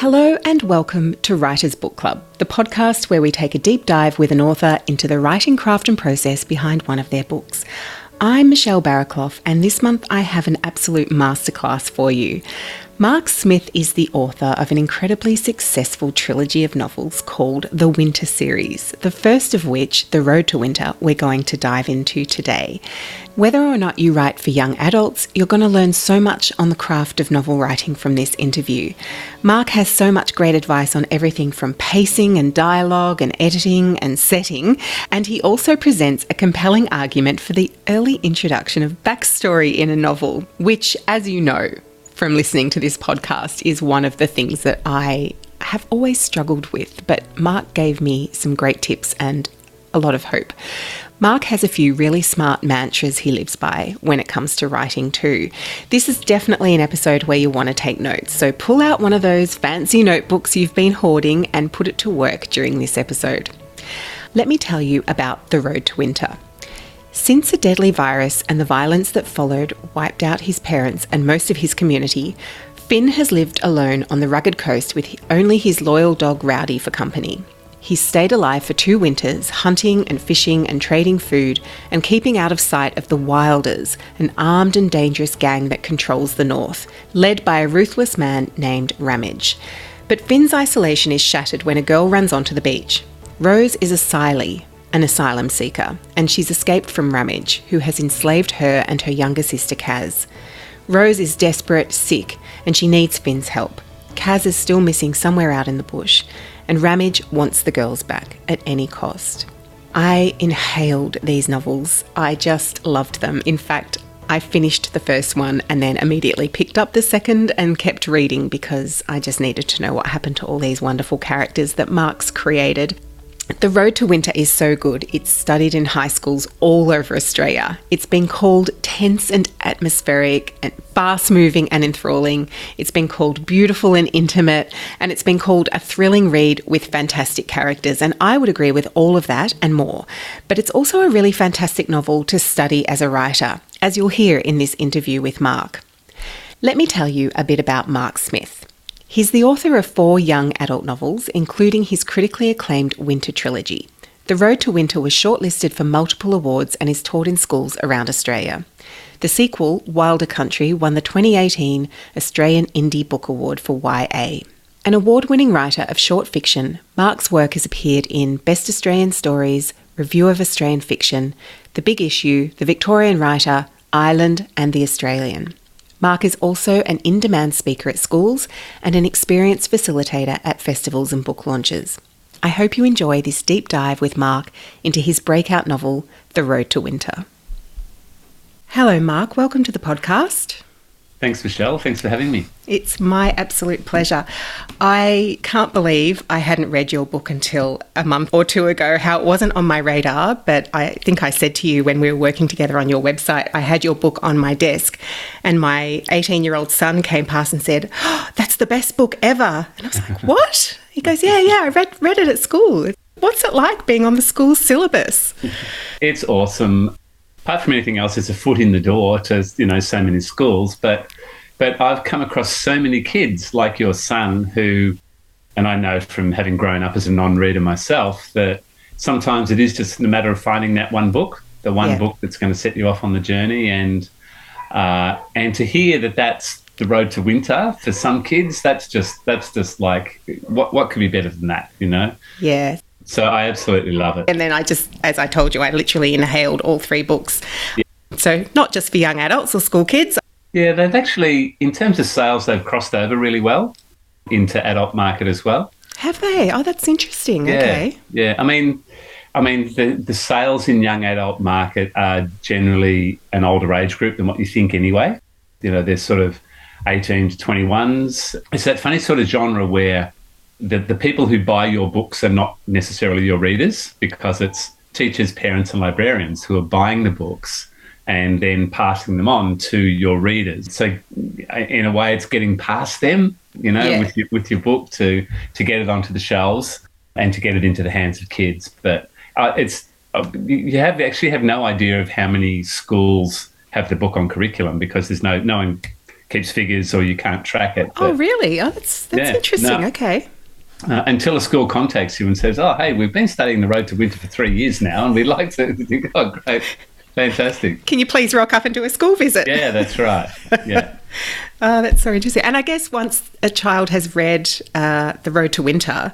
Hello and welcome to Writers Book Club, the podcast where we take a deep dive with an author into the writing craft and process behind one of their books. I'm Michelle Barraclough, and this month I have an absolute masterclass for you. Mark Smith is the author of an incredibly successful trilogy of novels called the Winter Series, the first of which, The Road to Winter, we're going to dive into today. Whether or not you write for young adults, you're going to learn so much on the craft of novel writing from this interview. Mark has so much great advice on everything from pacing and dialogue and editing and setting, and he also presents a compelling argument for the early introduction of backstory in a novel, which, as you know, from listening to this podcast is one of the things that I have always struggled with, but Mark gave me some great tips and a lot of hope. Mark has a few really smart mantras he lives by when it comes to writing, too. This is definitely an episode where you want to take notes, so pull out one of those fancy notebooks you've been hoarding and put it to work during this episode. Let me tell you about The Road to Winter. Since a deadly virus and the violence that followed wiped out his parents and most of his community, Finn has lived alone on the rugged coast with only his loyal dog Rowdy for company. He's stayed alive for two winters, hunting and fishing and trading food and keeping out of sight of the Wilders, an armed and dangerous gang that controls the north, led by a ruthless man named Ramage. But Finn's isolation is shattered when a girl runs onto the beach. Rose is a Siley, an asylum seeker, and she's escaped from Ramage, who has enslaved her and her younger sister Kaz. Rose is desperate, sick, and she needs Finn's help. Kaz is still missing somewhere out in the bush, and Ramage wants the girls back at any cost. I inhaled these novels. I just loved them. In fact, I finished the first one and then immediately picked up the second and kept reading because I just needed to know what happened to all these wonderful characters that Mark's created. The Road to Winter is so good. It's studied in high schools all over Australia. It's been called tense and atmospheric and fast moving and enthralling. It's been called beautiful and intimate. And it's been called a thrilling read with fantastic characters. And I would agree with all of that and more. But it's also a really fantastic novel to study as a writer, as you'll hear in this interview with Mark. Let me tell you a bit about Mark Smith. He's the author of four young adult novels, including his critically acclaimed Winter trilogy. The Road to Winter was shortlisted for multiple awards and is taught in schools around Australia. The sequel, Wilder Country, won the 2018 Australian Indie Book Award for YA. An award winning writer of short fiction, Mark's work has appeared in Best Australian Stories, Review of Australian Fiction, The Big Issue, The Victorian Writer, Island, and The Australian. Mark is also an in demand speaker at schools and an experienced facilitator at festivals and book launches. I hope you enjoy this deep dive with Mark into his breakout novel, The Road to Winter. Hello, Mark. Welcome to the podcast. Thanks, Michelle. Thanks for having me. It's my absolute pleasure. I can't believe I hadn't read your book until a month or two ago, how it wasn't on my radar. But I think I said to you when we were working together on your website, I had your book on my desk, and my 18 year old son came past and said, oh, That's the best book ever. And I was like, What? He goes, Yeah, yeah, I read, read it at school. What's it like being on the school syllabus? It's awesome apart from anything else, it's a foot in the door to you know so many schools. But but I've come across so many kids like your son who, and I know from having grown up as a non-reader myself that sometimes it is just a matter of finding that one book, the one yeah. book that's going to set you off on the journey, and uh, and to hear that that's the road to winter for some kids that's just that's just like what what could be better than that you know yeah so I absolutely love it. And then I just, as I told you, I literally inhaled all three books. Yeah. So not just for young adults or school kids. Yeah, they've actually, in terms of sales, they've crossed over really well into adult market as well. Have they? Oh, that's interesting. Yeah, okay. Yeah, I mean, I mean, the, the sales in young adult market are generally an older age group than what you think anyway. You know, they're sort of 18 to 21s. It's that funny sort of genre where the, the people who buy your books are not necessarily your readers because it's teachers, parents, and librarians who are buying the books and then passing them on to your readers. So, in a way, it's getting past them, you know, yeah. with your, with your book to to get it onto the shelves and to get it into the hands of kids. But uh, it's uh, you have actually have no idea of how many schools have the book on curriculum because there's no no one keeps figures or you can't track it. oh, really? Oh, that's that's Yeah, interesting. no. Okay. Uh, until a school contacts you and says, "Oh, hey, we've been studying the road to winter for three years now, and we'd like to." Think, oh, great, fantastic. Can you please rock up and do a school visit? Yeah, that's right. Yeah, Oh, that's so interesting. And I guess once a child has read uh, The Road to Winter,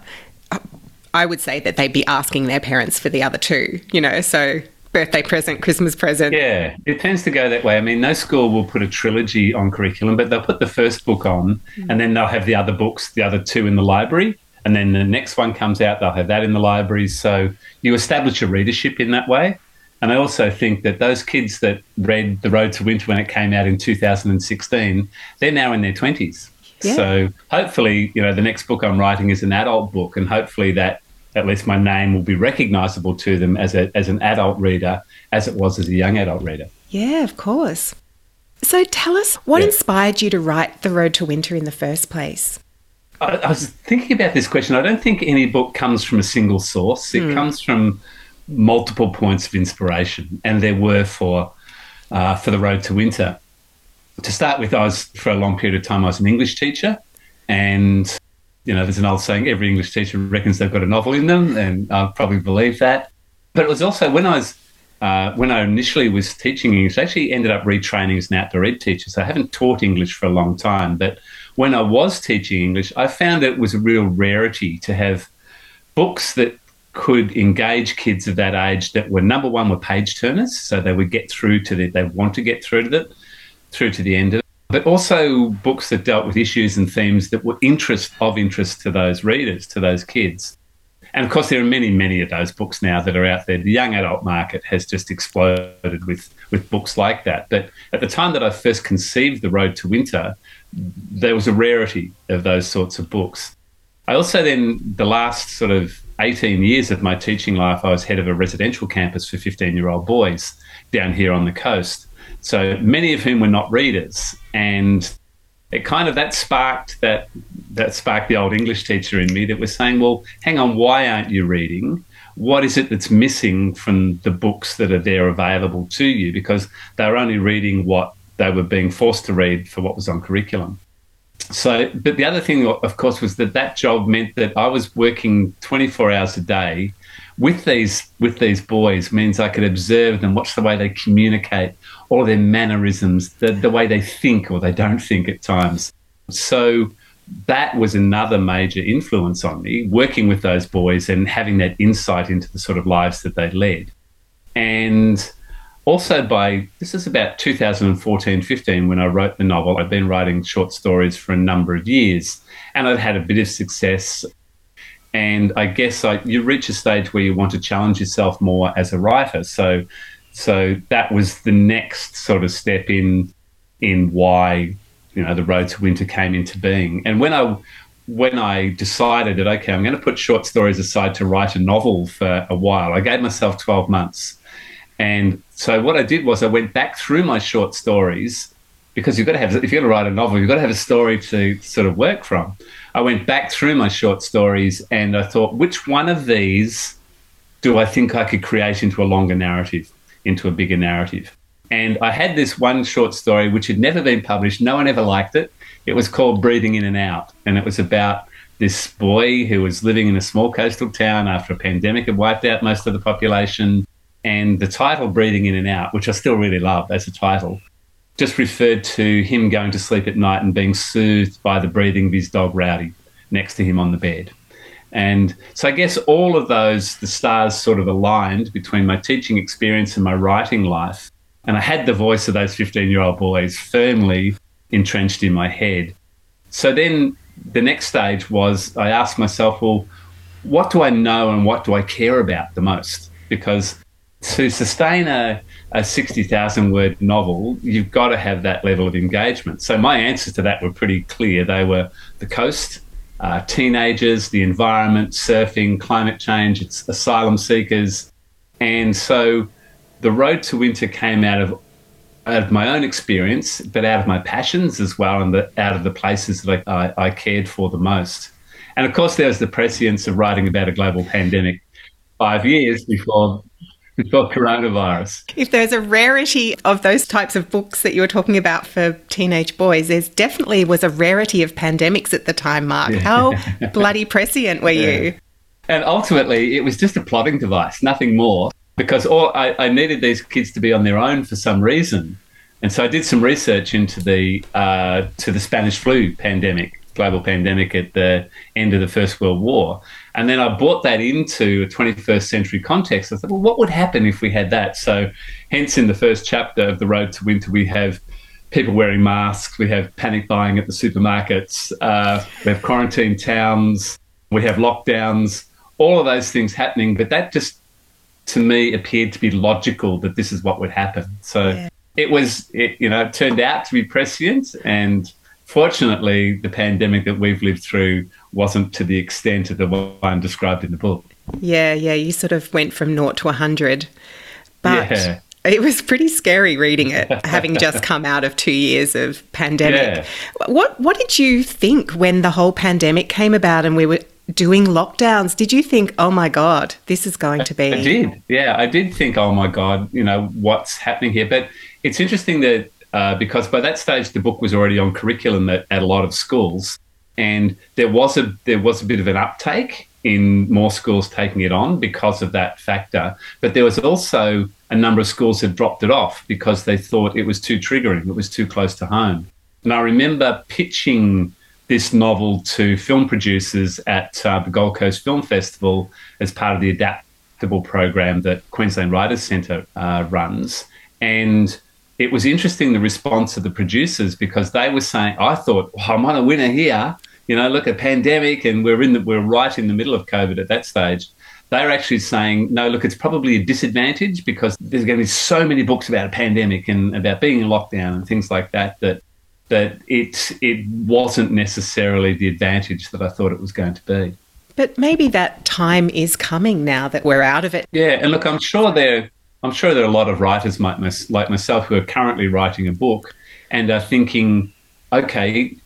I would say that they'd be asking their parents for the other two, you know, so birthday present, Christmas present. yeah. It tends to go that way. I mean, no school will put a trilogy on curriculum, but they'll put the first book on, and then they'll have the other books, the other two in the library. And then the next one comes out, they'll have that in the libraries. So you establish a readership in that way. And I also think that those kids that read The Road to Winter when it came out in 2016, they're now in their 20s. Yeah. So hopefully, you know, the next book I'm writing is an adult book, and hopefully that at least my name will be recognisable to them as a as an adult reader, as it was as a young adult reader. Yeah, of course. So tell us what Yeah. inspired you to write The Road to Winter in the first place? I, I was thinking about this question. I don't think any book comes from a single source. It comes from multiple points of inspiration, and there were for uh, for the road to winter. To start with, I was for a long period of time. I was an English teacher, and you know, there's an old saying: every English teacher reckons they've got a novel in them, and I probably believe that. But it was also when I was uh, when I initially was teaching English, I actually ended up retraining as an outdoor ed teacher. So I haven't taught English for a long time. But when I was teaching English, I found it was a real rarity to have books that could engage kids of that age that were number one were page turners, so they would get through to the they want to get through to it, through to the end of it. But also books that dealt with issues and themes that were interest of interest to those readers, to those kids. And of course, there are many, many of those books now that are out there. The young adult market has just exploded with, with books like that. But at the time that I first conceived The Road to Winter, there was a rarity of those sorts of books. I also then, the last sort of 18 years of my teaching life, I was head of a residential campus for 15 year old boys down here on the coast. So many of whom were not readers. And it kind of that sparked that that sparked the old English teacher in me that was saying, well, hang on, why aren't you reading? What is it that's missing from the books that are there available to you? Because they're only reading what they were being forced to read for what was on curriculum. So, but the other thing, of course, was that that job meant that I was working 24 hours a day with these with these boys. Means I could observe them, watch the way they communicate, all their mannerisms, the, the way they think or they don't think at times. So that was another major influence on me, working with those boys and having that insight into the sort of lives that they led. And also by this is about 2014 15 when I wrote the novel. I'd been writing short stories for a number of years and I'd had a bit of success. And I guess I, you reach a stage where you want to challenge yourself more as a writer. So, so that was the next sort of step in in why you know the road to winter came into being. And when I when I decided that okay, I'm going to put short stories aside to write a novel for a while, I gave myself 12 months. And so what I did was I went back through my short stories because you've got to have if you're going to write a novel, you've got to have a story to sort of work from. I went back through my short stories and I thought, which one of these do I think I could create into a longer narrative, into a bigger narrative? And I had this one short story which had never been published. No one ever liked it. It was called Breathing In and Out. And it was about this boy who was living in a small coastal town after a pandemic had wiped out most of the population. And the title, Breathing In and Out, which I still really love as a title, just referred to him going to sleep at night and being soothed by the breathing of his dog Rowdy next to him on the bed. And so I guess all of those, the stars sort of aligned between my teaching experience and my writing life. And I had the voice of those 15 year old boys firmly entrenched in my head. So then the next stage was I asked myself, well, what do I know and what do I care about the most? Because to sustain a, a 60,000 word novel, you've got to have that level of engagement. So my answers to that were pretty clear. They were the coast, uh, teenagers, the environment, surfing, climate change, it's asylum seekers. And so the road to winter came out of out of my own experience, but out of my passions as well, and the, out of the places that I, I, I cared for the most. And of course, there was the prescience of writing about a global pandemic five years before before coronavirus. If there's a rarity of those types of books that you were talking about for teenage boys, there's definitely was a rarity of pandemics at the time, Mark. Yeah. How bloody prescient were yeah. you? And ultimately, it was just a plotting device, nothing more, because all, I, I, needed these kids to be on their own for some reason. And so I did some research into the uh, to the Spanish flu pandemic, global pandemic at the end of the First World War. And then I brought that into a 21st century context. I thought, well, what would happen if we had that? So, hence, in the first chapter of The Road to Winter, we have people wearing masks, we have panic buying at the supermarkets, uh, we have quarantine towns, we have lockdowns, all of those things happening. But that just, to me, appeared to be logical that this is what would happen. So, yeah. it was, it, you know, it turned out to be prescient and fortunately, the pandemic that we've lived through wasn't to the extent of the one described in the book. Yeah, yeah, you sort of went from naught to 100. But yeah. it was pretty scary reading it, having just come out of two years of pandemic. Yeah. What, what did you think when the whole pandemic came about and we were doing lockdowns? Did you think, oh my God, this is going to be. I did. Yeah, I did think, oh my God, you know, what's happening here? But it's interesting that uh, because by that stage the book was already on curriculum at, at a lot of schools, and there was a there was a bit of an uptake in more schools taking it on because of that factor. But there was also a number of schools that dropped it off because they thought it was too triggering, it was too close to home. And I remember pitching this novel to film producers at uh, the Gold Coast Film Festival as part of the adaptable program that Queensland Writers Centre uh, runs. And it was interesting the response of the producers because they were saying, I thought, well, I'm on a winner here. You know, look a pandemic, and we're in the we're right in the middle of COVID at that stage. They're actually saying, no, look, it's probably a disadvantage because there's going to be so many books about a pandemic and about being in lockdown and things like that that that it it wasn't necessarily the advantage that I thought it was going to be. But maybe that time is coming now that we're out of it. Yeah, and look, I'm sure there I'm sure there are a lot of writers like myself who are currently writing a book and are thinking, okay,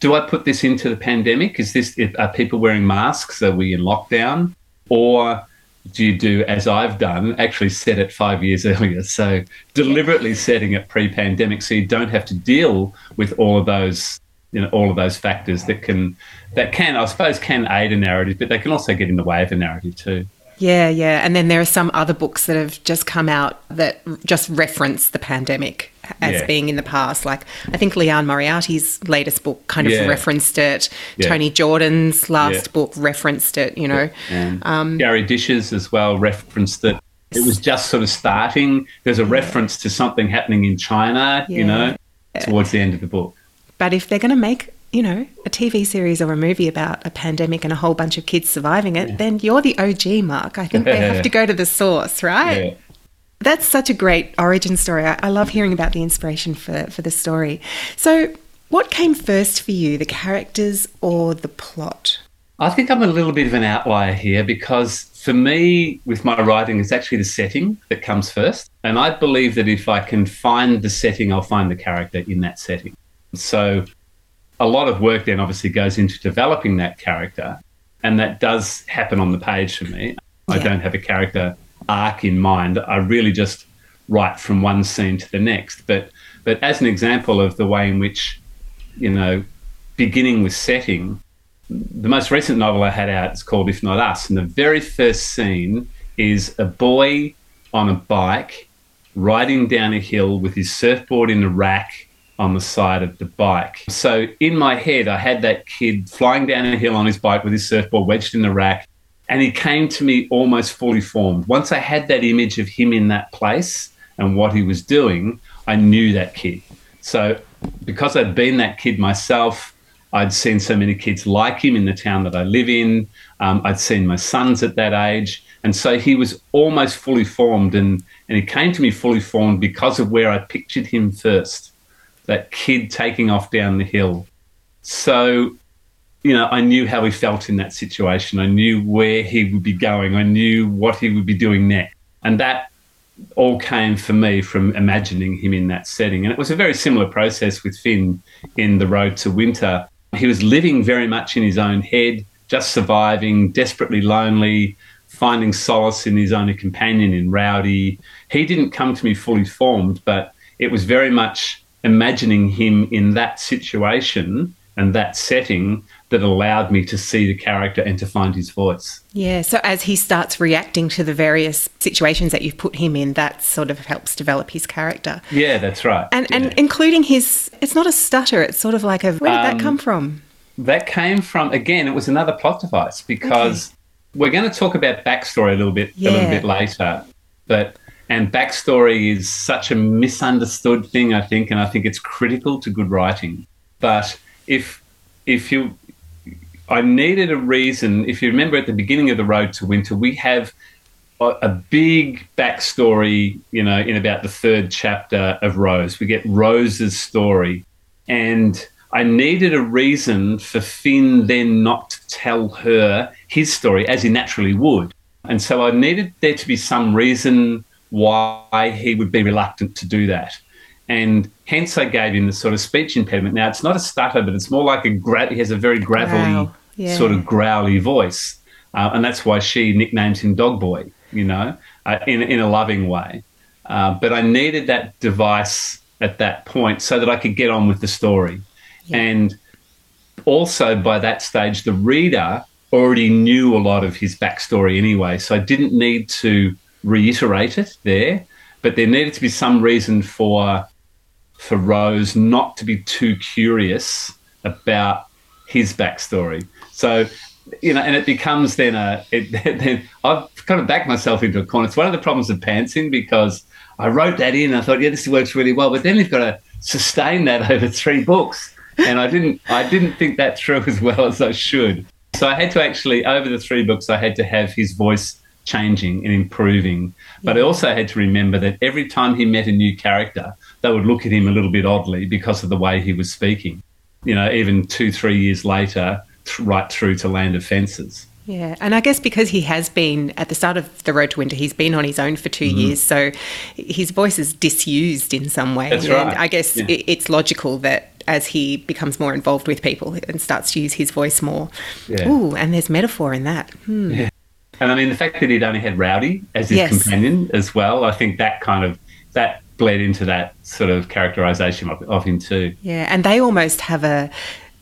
do I put this into the pandemic? Is this are people wearing masks? Are we in lockdown? Or do you do as I've done, actually set it five years earlier? So deliberately setting it pre-pandemic, so you don't have to deal with all of those, you know, all of those factors that can, that can, I suppose, can aid a narrative, but they can also get in the way of a narrative too. Yeah, yeah. And then there are some other books that have just come out that just reference the pandemic as yeah. being in the past. Like I think Liane Moriarty's latest book kind of yeah. referenced it. Yeah. Toni Jordan's last book referenced it, you know. Um, Garry Disher as well referenced it. It was just sort of starting. There's a reference to something happening in China, you know, towards the end of the book. But if they're going to make you know, a TV series or a movie about a pandemic and a whole bunch of kids surviving it, yeah. then you're the OG, Mark. I think they have to go to the source, right? Yeah. That's such a great origin story. I, I love hearing about the inspiration for, for the story. So, what came first for you, the characters or the plot? I think I'm a little bit of an outlier here because for me, with my writing, it's actually the setting that comes first. And I believe that if I can find the setting, I'll find the character in that setting. So a lot of work then obviously goes into developing that character. And that does happen on the page for me. Yeah. I don't have a character arc in mind. I really just write from one scene to the next. But but as an example of the way in which, you know, beginning with setting, the most recent novel I had out is called If Not Us. And the very first scene is a boy on a bike riding down a hill with his surfboard in a rack on the side of the bike. So in my head, I had that kid flying down a hill on his bike with his surfboard wedged in the rack, and he came to me almost fully formed. Once I had that image of him in that place and what he was doing, I knew that kid. So because I'd been that kid myself, I'd seen so many kids like him in the town that I live in. Um, I'd seen my sons at that age. And so he was almost fully formed. And, and he came to me fully formed because of where I pictured him first that kid taking off down the hill. So, you know, I knew how he felt in that situation. I knew where he would be going. I knew what he would be doing next. And that all came for me from imagining him in that setting. And it was a very similar process with Finn in The Road to Winter. He was living very much in his own head, just surviving, desperately lonely, finding solace in his only companion in Rowdy. He didn't come to me fully formed, but it was very much imagining him in that situation and that setting that allowed me to see the character and to find his voice. Yeah, so as he starts reacting to the various situations that you've put him in, that sort of helps develop his character. Yeah, that's right. And yeah. and including his it's not a stutter, it's sort of like a where did um, that come from? That came from again, it was another plot device because okay. we're going to talk about backstory a little bit yeah. a little bit later. But and backstory is such a misunderstood thing, I think, and I think it's critical to good writing. But if if you I needed a reason. If you remember at the beginning of the Road to Winter, we have a, big backstory, you know, in about the third chapter of Rose. We get Rose's story. And I needed a reason for Finn then not to tell her his story as he naturally would. And so I needed there to be some reason why he would be reluctant to do that. And hence I gave him the sort of speech impediment. Now, it's not a stutter, but it's more like a, gra- he has a very gravelly wow yeah. sort of growly voice. Uh, and that's why she nicknames him Dog Boy, you know, uh, in, in a loving way. Uh, but I needed that device at that point so that I could get on with the story. Yeah. And also by that stage, the reader already knew a lot of his backstory anyway. So I didn't need to reiterate it there, but there needed to be some reason for for Rose not to be too curious about his backstory. So, you know, and it becomes then a, it, then I've kind of backed myself into a corner. It's one of the problems of pantsing because I wrote that in. I thought, yeah, this works really well, but then you've got to sustain that over three books, and I didn't, I didn't think that through as well as I should. So I had to actually, over the three books, I had to have his voice changing and improving. But I also had to remember that every time he met a new character, they would look at him a little bit oddly because of the way he was speaking. You know, even two, three years later, right through to Land of Fences. Yeah, and I guess because he has been at the start of the Road to Winter, he's been on his own for 2 mm-hmm. years, so his voice is disused in some way. That's right. And I guess yeah. it's logical that as he becomes more involved with people and starts to use his voice more. Yeah. Ooh, and there's metaphor in that. Hmm. Yeah. And I mean, the fact that he'd only had Rowdy as his yes. companion as well, I think that kind of that bled into that sort of characterization of, of him too. Yeah, and they almost have a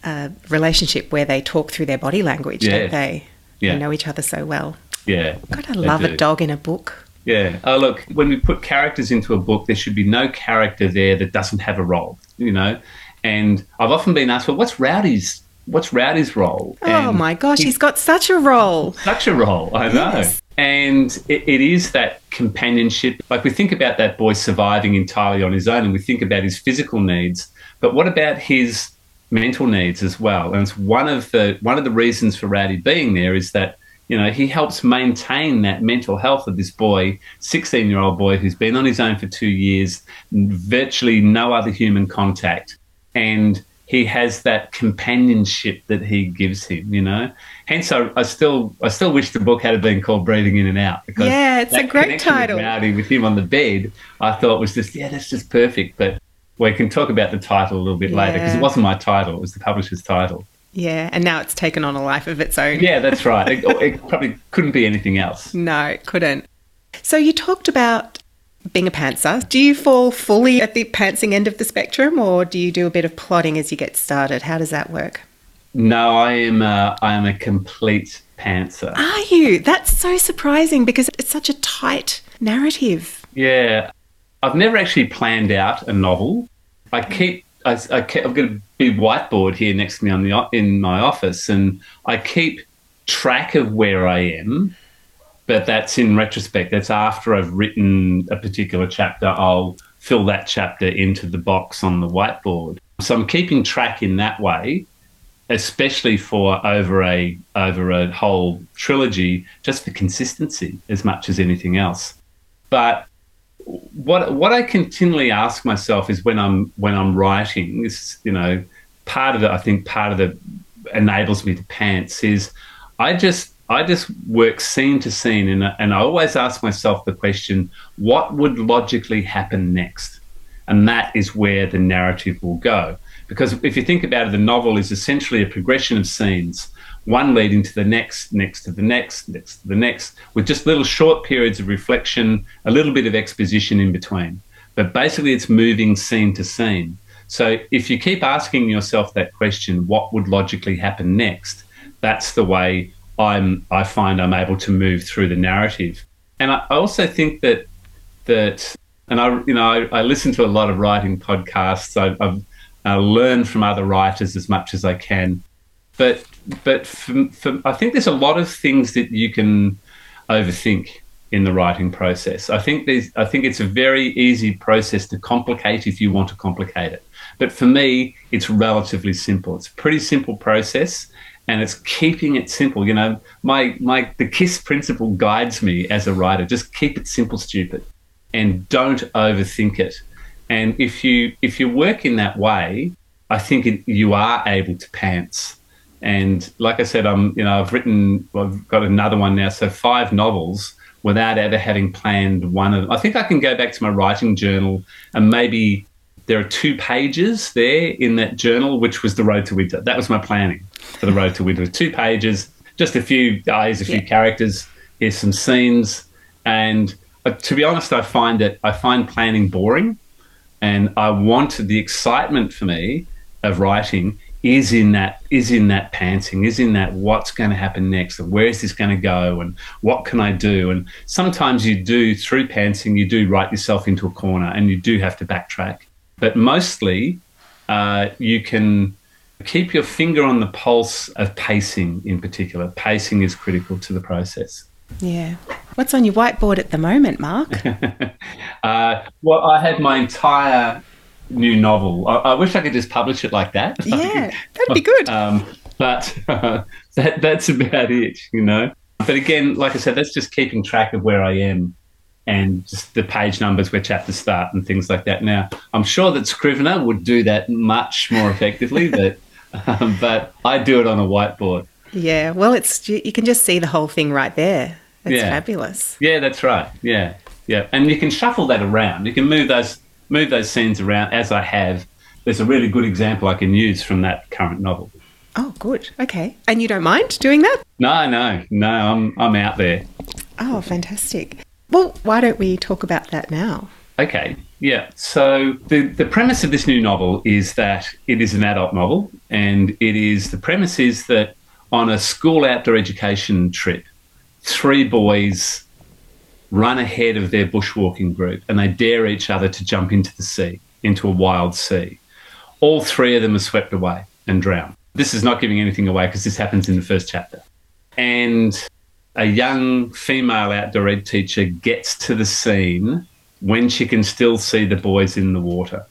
a relationship where they talk through their body language, yeah. don't they? Yeah. They know each other so well. Yeah. God, I love a dog in a book. Yeah. Oh, look, when we put characters into a book, there should be no character there that doesn't have a role, you know? And I've often been asked, well, what's Rowdy's what's Rowdy's role? Oh my gosh, he's got such a role. Such a role, I know. Yes. And it, it is that companionship. Like we think about that boy surviving entirely on his own and we think about his physical needs, but what about his mental needs as well. And it's one of the one of the reasons for Rowdy being there is that you know he helps maintain that mental health of this boy, sixteen year old boy who's been on his own for two years, virtually no other human contact, and he has that companionship that he gives him. You know. Hence, I, I still I still wish the book had been called Breathing In and Out because yeah, it's a great title. With Rowdy with him on the bed, I thought was just yeah, that's just perfect. But we can talk about the title a little bit yeah. later because it wasn't my title; it was the publisher's title. Yeah, and now it's taken on a life of its own. Yeah, that's right. it, it probably couldn't be anything else. No, it couldn't. So you talked about being a pantser. Do you fall fully at the pantsing end of the spectrum, or do you do a bit of plotting as you get started? How does that work? No, I am. A, I am a complete pantser. Are you? That's so surprising because it's such a tight narrative. Yeah, I've never actually planned out a novel. I keep I, I keep, I've got a big whiteboard here next to me on the in my office, and I keep track of where I am. But that's in retrospect. That's after I've written a particular chapter. I'll fill that chapter into the box on the whiteboard. So I'm keeping track in that way, especially for over a over a whole trilogy, just for consistency as much as anything else. But what what I continually ask myself is when I'm when I'm writing, this you know, part of it I think part of the enables me to pants is I just I just work scene to scene and and I always ask myself the question, what would logically happen next? And that is where the narrative will go. Because if you think about it, the novel is essentially a progression of scenes. one leading to the next, next to the next, next to the next, with just little short periods of reflection, a little bit of exposition in between. But basically, it's moving scene to scene. So if you keep asking yourself that question, what would logically happen next? That's the way I'm. I find I'm able to move through the narrative, and I also think that that, and I, you know, I, I listen to a lot of writing podcasts. I, I've I learn from other writers as much as I can, but but for, for, I think there's a lot of things that you can overthink in the writing process. I think there's I think it's a very easy process to complicate if you want to complicate it. But for me, it's relatively simple. It's a pretty simple process and it's keeping it simple. You know, my my the KISS principle guides me as a writer. Just keep it simple, stupid, and don't overthink it. And if you if you work in that way, I think it, you are able to pants. And like I said, I'm you know I've written I've got another one now, so five novels without ever having planned one of them. I think I can go back to my writing journal and maybe there are two pages there in that journal, which was the road to winter. That was my planning for the road to winter. Two pages, just a few days, a few yeah. characters. Here's some scenes, and uh, to be honest, I find that I find planning boring, and I want the excitement for me of writing is in that is in that pantsing is in that what's going to happen next and where is this going to go and what can i do and sometimes you do through pantsing you do write yourself into a corner and you do have to backtrack but mostly uh, you can keep your finger on the pulse of pacing in particular pacing is critical to the process yeah what's on your whiteboard at the moment mark uh, well i had my entire new novel. I, I, wish I could just publish it like that. Yeah, that'd be good. Um, but uh, that that's about it, you know. But again, like I said, that's just keeping track of where I am and just the page numbers where chapters start and things like that. Now, I'm sure that Scrivener would do that much more effectively, but um, but I do it on a whiteboard. Yeah, well, it's you can just see the whole thing right there. It's yeah. fabulous. Yeah, that's right. Yeah, yeah, and you can shuffle that around. You can move those move those scenes around as I have. There's a really good example I can use from that current novel. Oh, good. Okay. And you don't mind doing that? No, no, no. I'm I'm out there. Oh, fantastic. Well, why don't we talk about that now? Okay. Yeah. So the the premise of this new novel is that it is an adult novel, and it is the premise is that on a school outdoor education trip, three boys run ahead of their bushwalking group and they dare each other to jump into the sea, into a wild sea. All three of them are swept away and drown. This is not giving anything away because this happens in the first chapter. And a young female outdoor ed teacher gets to the scene when she can still see the boys in the water.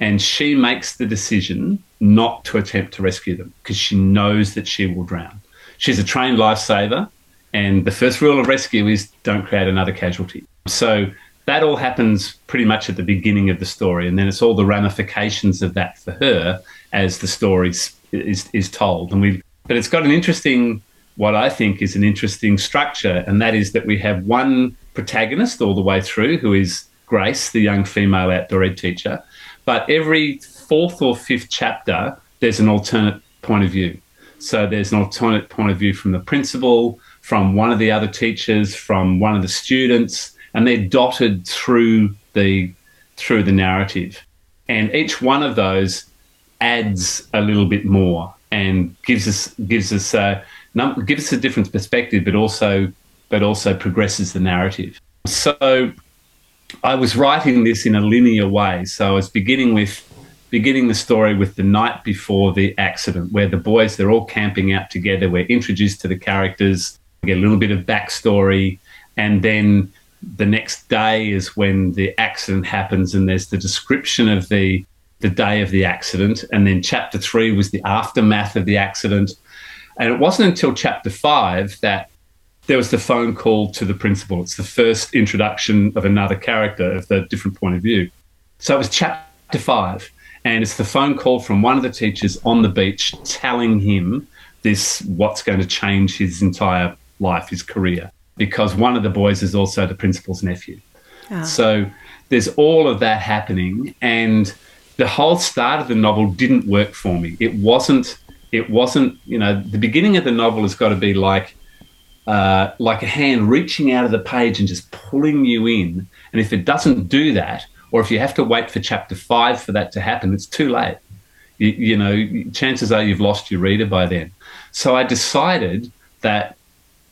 And she makes the decision not to attempt to rescue them because she knows that she will drown. She's a trained lifesaver and the first rule of rescue is don't create another casualty. So that all happens pretty much at the beginning of the story. And then it's all the ramifications of that for her as the story is, is, is told. And we, but it's got an interesting, what I think is an interesting structure. And that is that we have one protagonist all the way through who is Grace, the young female outdoor ed teacher. But every fourth or fifth chapter, there's an alternate point of view. So there's an alternate point of view from the principal, from one of the other teachers, from one of the students, and they're dotted through the through the narrative. And each one of those adds a little bit more and gives us gives us a gives us a different perspective, but also but also progresses the narrative. So I was writing this in a linear way. So I was beginning with beginning the story with the night before the accident, where the boys they're all camping out together. We're introduced to the characters get a little bit of backstory, and then the next day is when the accident happens, and there's the description of the the day of the accident, and then chapter three was the aftermath of the accident, and it wasn't until chapter five that there was the phone call to the principal. It's the first introduction of another character of the different point of view. So it was chapter five, and it's the phone call from one of the teachers on the beach telling him this what's going to change his entire life, his career, because one of the boys is also the principal's nephew. Oh. So there's all of that happening. And the whole start of the novel didn't work for me. It wasn't it wasn't, you know, the beginning of the novel has got to be like, uh, like a hand reaching out of the page and just pulling you in. And if it doesn't do that, or if you have to wait for chapter five for that to happen, it's too late. You, you know, chances are you've lost your reader by then. So I decided that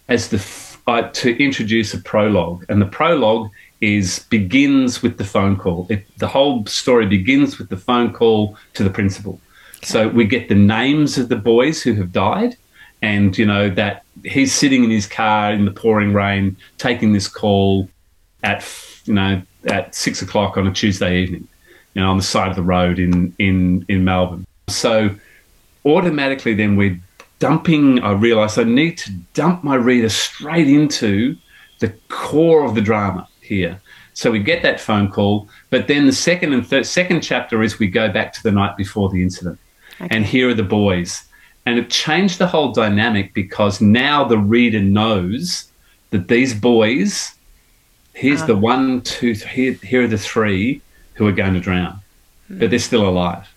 as the uh, to introduce a prologue, and the prologue is begins with the phone call. It, the whole story begins with the phone call to the principal. So we get the names of the boys who have died, and you know that he's sitting in his car in the pouring rain taking this call at you know at six o'clock on a Tuesday evening, you know, on the side of the road in in in Melbourne. So automatically, then we're dumping. I realise I need to dump my reader straight into the core of the drama here. So we get that phone call, but then the second and third second chapter is we go back to the night before the incident, okay. and here are the boys, and it changed the whole dynamic because now the reader knows that these boys here's the ah. one, two, here, here are the three who are going to drown, mm. but they're still alive.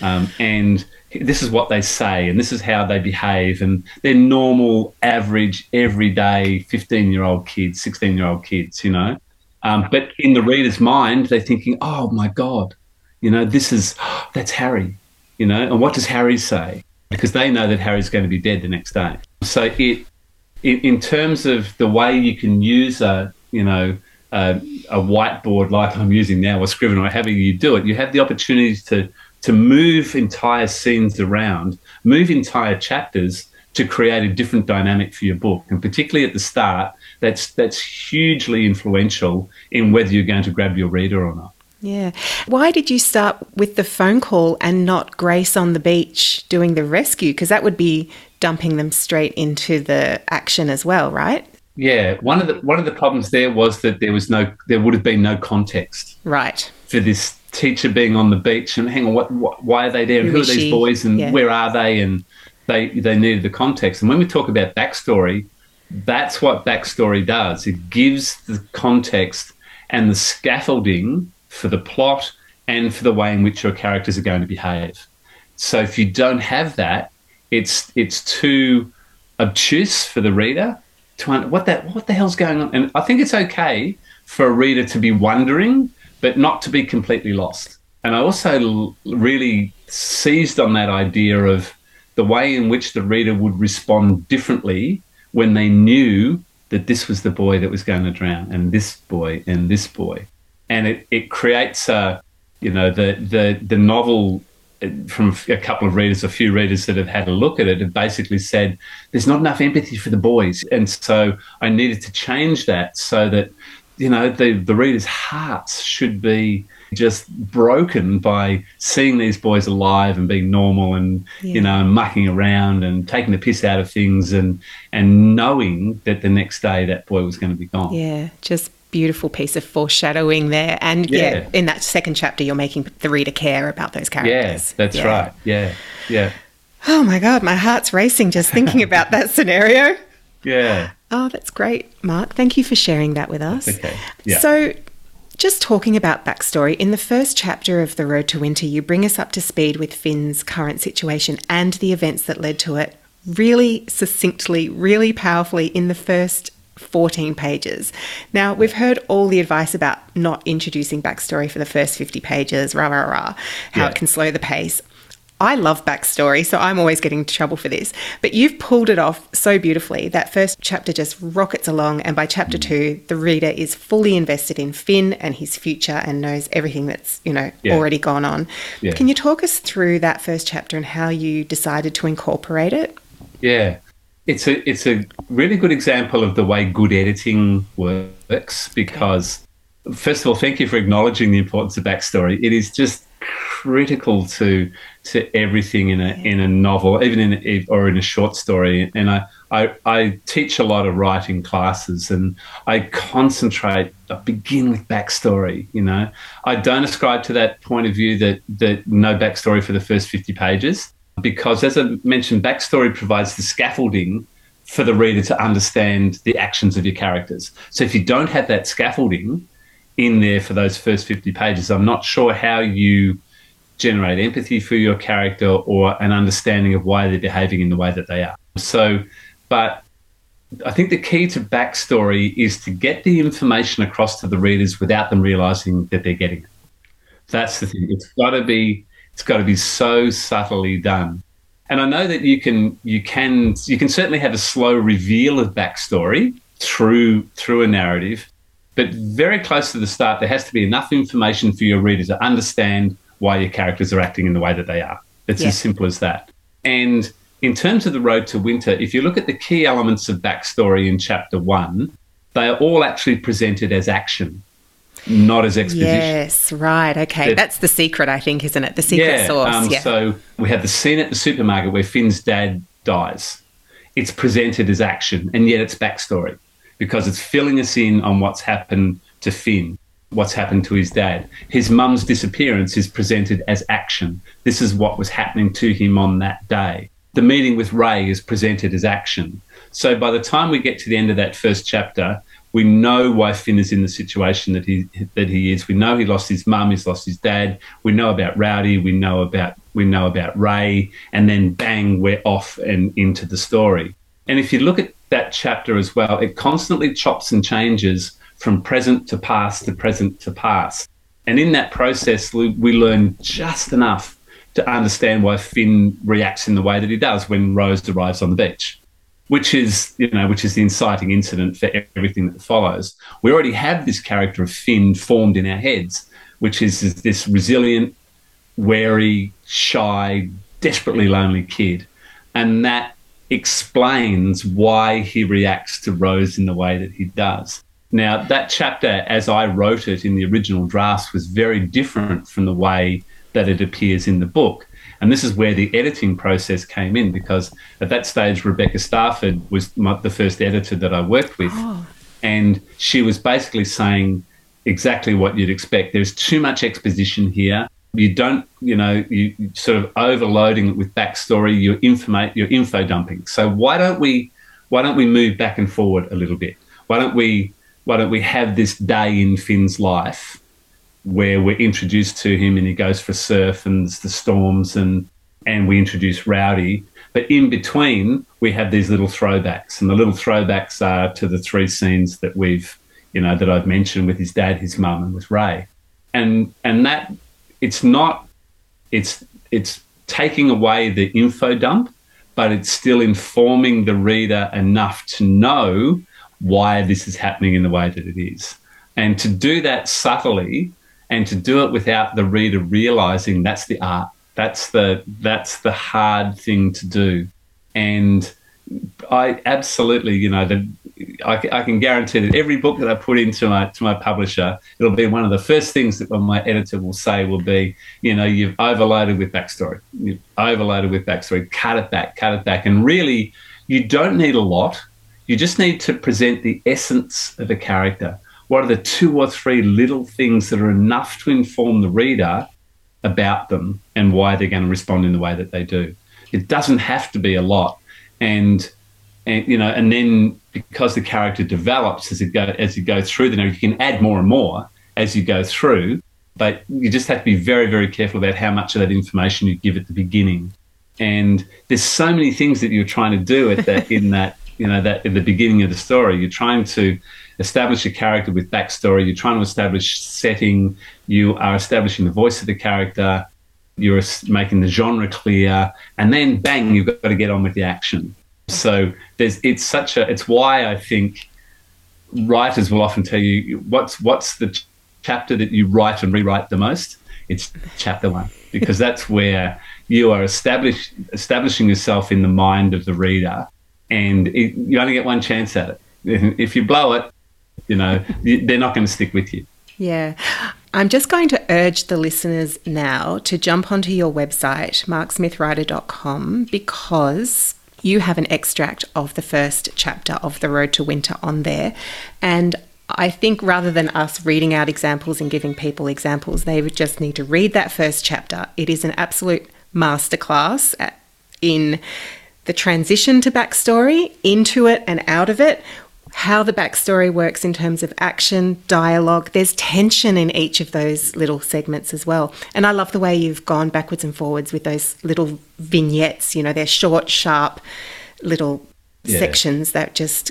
Um, and this is what they say, and this is how they behave, and they're normal, average, everyday 15 year old kids, 16 year old kids, you know. Um, but in the reader's mind, they're thinking, oh my God, you know, this is, that's Harry, you know, and what does Harry say? Because they know that Harry's going to be dead the next day. So it, in, in terms of the way you can use a, you know, a whiteboard like I'm using now or Scrivener or however you do it, you have the opportunity to to move entire scenes around, move entire chapters to create a different dynamic for your book. And particularly at the start, that's that's hugely influential in whether you're going to grab your reader or not. Yeah. Why did you start with the phone call and not Grace on the beach doing the rescue? Because that would be dumping them straight into the action as well, right? Yeah, one of the one of the problems there was that there was no there would have been no context. Right. For this teacher being on the beach and hang on, what, what why are they there? And who, who are these she? boys and yeah. where are they? And they they needed the context. And when we talk about backstory, that's what backstory does. It gives the context and the scaffolding for the plot and for the way in which your characters are going to behave. So if you don't have that, it's it's too obtuse for the reader to what that what the hell's going on. And I think it's okay for a reader to be wondering, but not to be completely lost. And I also really seized on that idea of the way in which the reader would respond differently when they knew that this was the boy that was going to drown, and this boy, and this boy, and it, it creates a, you know, the the the novel uh, from a couple of readers, a few readers that have had a look at it, have basically said there's not enough empathy for the boys, and so I needed to change that so that you know the the readers' hearts should be just broken by seeing these boys alive and being normal and yeah. you know mucking around and taking the piss out of things and and knowing that the next day that boy was going to be gone. Yeah, just beautiful piece of foreshadowing there. And yeah. yeah. in that second chapter, you're making the reader care about those characters. Yeah, that's yeah. right. Yeah, yeah. Oh my God, my heart's racing just thinking about that scenario. Yeah. Oh, that's great, Mark. Thank you for sharing that with us. That's okay. Yeah. So, just talking about backstory, in the first chapter of The Road to Winter, you bring us up to speed with Finn's current situation and the events that led to it really succinctly, really powerfully in the first 14 pages. Now, we've heard all the advice about not introducing backstory for the first 50 pages, rah, rah, rah, how yeah. it can slow the pace. I love backstory, so I'm always getting into trouble for this. But you've pulled it off so beautifully. That first chapter just rockets along, and by chapter mm. two, the reader is fully invested in Finn and his future and knows everything that's you know yeah. already gone on. Yeah. Can you talk us through that first chapter and how you decided to incorporate it? Yeah it's a it's a really good example of the way good editing works because first of all thank you for acknowledging the importance of backstory. It is just critical to to everything in a in a novel even in a, or in a short story. And I, I I teach a lot of writing classes and I concentrate I begin with backstory you know. I don't ascribe to that point of view that that no backstory for the first 50 pages because, as I mentioned, backstory provides the scaffolding for the reader to understand the actions of your characters. So, if you don't have that scaffolding in there for those first 50 pages, I'm not sure how you generate empathy for your character or an understanding of why they're behaving in the way that they are. So, but I think the key to backstory is to get the information across to the readers without them realizing that they're getting it. That's the thing. It's got to be it's got to be so subtly done. And I know that you can you can you can certainly have a slow reveal of backstory through through a narrative, but very close to the start, there has to be enough information for your reader to understand why your characters are acting in the way that they are. It's yeah. as simple as that. And in terms of the road to winter, if you look at the key elements of backstory in chapter one, they are all actually presented as action, not as exposition. Yes, right. Okay. That's the secret, I think, isn't it? The secret yeah, sauce. Um, yeah. So we have the scene at the supermarket where Finn's dad dies. It's presented as action, and yet it's backstory because it's filling us in on what's happened to Finn what's happened to his dad. His mum's disappearance is presented as action. This is what was happening to him on that day. The meeting with Ray is presented as action. So by the time we get to the end of that first chapter, we know why Finn is in the situation that he that he is. We know he lost his mum, he's lost his dad. We know about Rowdy. We know about we know about Ray, and then bang, we're off and into the story. And if you look at that chapter as well, it constantly chops and changes from present to past to present to past. And in that process, we learn just enough to understand why Finn reacts in the way that he does when Rose arrives on the beach, which is, you know, which is the inciting incident for everything that follows. We already have this character of Finn formed in our heads, which is this resilient, wary, shy, desperately lonely kid. And that explains why he reacts to Rose in the way that he does. Now, that chapter, as I wrote it in the original drafts, was very different from the way that it appears in the book. And this is where the editing process came in because at that stage, Rebecca Stafford was my, the first editor that I worked with. Oh. And she was basically saying exactly what you'd expect. There's too much exposition here. You don't, you know, you sort of overloading it with backstory. You're info, you're info dumping. So why don't we, why don't we move back and forward a little bit? Why don't we why don't we have this day in Finn's life where we're introduced to him and he goes for surf and the storms and and we introduce Rowdy. But in between, we have these little throwbacks, and the little throwbacks are to the three scenes that we've, you know, that I've mentioned with his dad, his mum, and with Ray. And and that it's not, it's it's taking away the info dump, but it's still informing the reader enough to know why this is happening in the way that it is. And to do that subtly and to do it without the reader realizing that's the art. That's the that's the hard thing to do. And I absolutely, you know, the, I, I, can guarantee that every book that I put into my to my publisher, it'll be one of the first things that my editor will say will be, you know, you've overloaded with backstory, you've overloaded with backstory. Cut it back, cut it back, and really, you don't need a lot. You just need to present the essence of a character. What are the two or three little things that are enough to inform the reader about them and why they're going to respond in the way that they do? It doesn't have to be a lot. And and you know, and then because the character develops as it go as you go through the narrative, you can add more and more as you go through. But you just have to be very, very careful about how much of that information you give at the beginning. And there's so many things that you're trying to do at that in that you know that at the beginning of the story you're trying to establish a character with backstory. You're trying to establish setting. You are establishing the voice of the character. You're making the genre clear. And then bang you've got to get on with the action. So there's it's such a it's why i think writers will often tell you what's what's the chapter that you write and rewrite the most? It's chapter one because that's where you are establish, establishing yourself in the mind of the reader. And it, you only get one chance at it. If you blow it, you know, they're not going to stick with you. Yeah. I'm just going to urge the listeners now to jump onto your website, marksmithwriter.com, because you have an extract of the first chapter of The Road to Winter on there. And I think rather than us reading out examples and giving people examples, they would just need to read that first chapter. It is an absolute masterclass uh, in the transition to backstory, into it and out of it, how the backstory works in terms of action, dialogue. There's tension in each of those little segments as well. And I love the way you've gone backwards and forwards with those little vignettes. You know, they're short, sharp little yeah. sections that just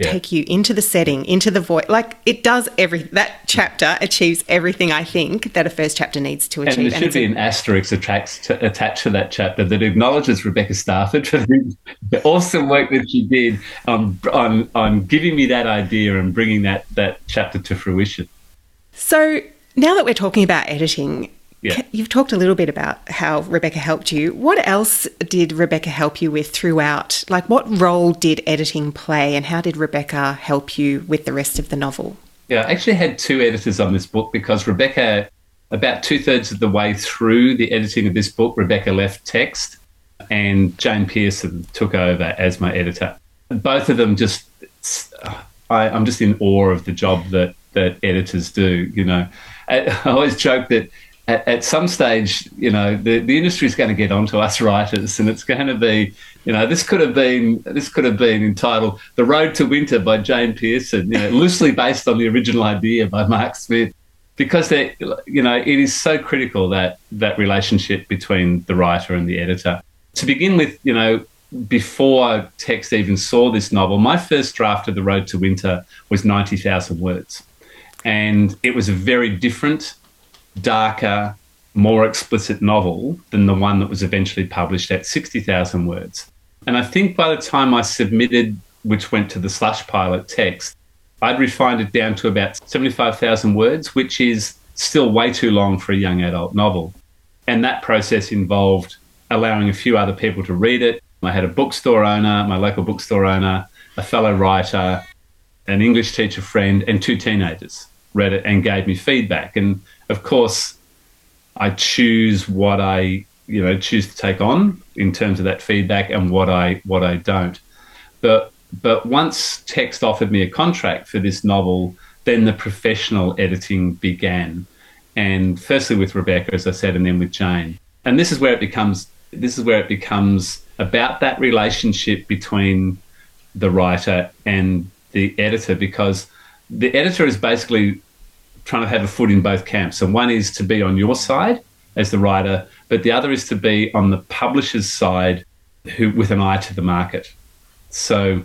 yeah. take you into the setting, into the voice. Like it does every that chapter achieves everything I think that a first chapter needs to achieve. And there should and be an asterisk attached to, attached to that chapter that acknowledges Rebecca Stafford for the, the awesome work that she did on on on giving me that idea and bringing that that chapter to fruition. So now that we're talking about editing, yeah. You've talked a little bit about how Rebecca helped you. What else did Rebecca help you with throughout? Like, what role did editing play, and how did Rebecca help you with the rest of the novel? Yeah, I actually had two editors on this book because Rebecca, about two thirds of the way through the editing of this book, Rebecca left Text, and Jane Pearson took over as my editor. Both of them just, I, I'm just in awe of the job that that editors do. You know, I always joke that at, at, some stage, you know, the, the industry is going to get onto us writers, and it's going to be, you know, this could have been this could have been entitled "The Road to Winter" by Jane Pearson, you know, loosely based on the original idea by Mark Smith, because they, you know, it is so critical that that relationship between the writer and the editor. To begin with, you know, before Text even saw this novel, my first draft of The Road to Winter was ninety thousand words, and it was a very different darker, more explicit novel than the one that was eventually published at 60,000 words. And I think by the time I submitted, which went to the slush pile at Text, I'd refined it down to about 75,000 words, which is still way too long for a young adult novel. And that process involved allowing a few other people to read it. I had a bookstore owner, my local bookstore owner, a fellow writer, an English teacher friend, and two teenagers read it and gave me feedback. And of course, I choose what I you know choose to take on in terms of that feedback and what I what I don't. But but once Text offered me a contract for this novel, then the professional editing began. And firstly with Rebecca, as I said, and then with Jane. And this is where it becomes this is where it becomes about that relationship between the writer and the editor because the editor is basically trying to have a foot in both camps. And one is to be on your side as the writer, but the other is to be on the publisher's side who with an eye to the market. So,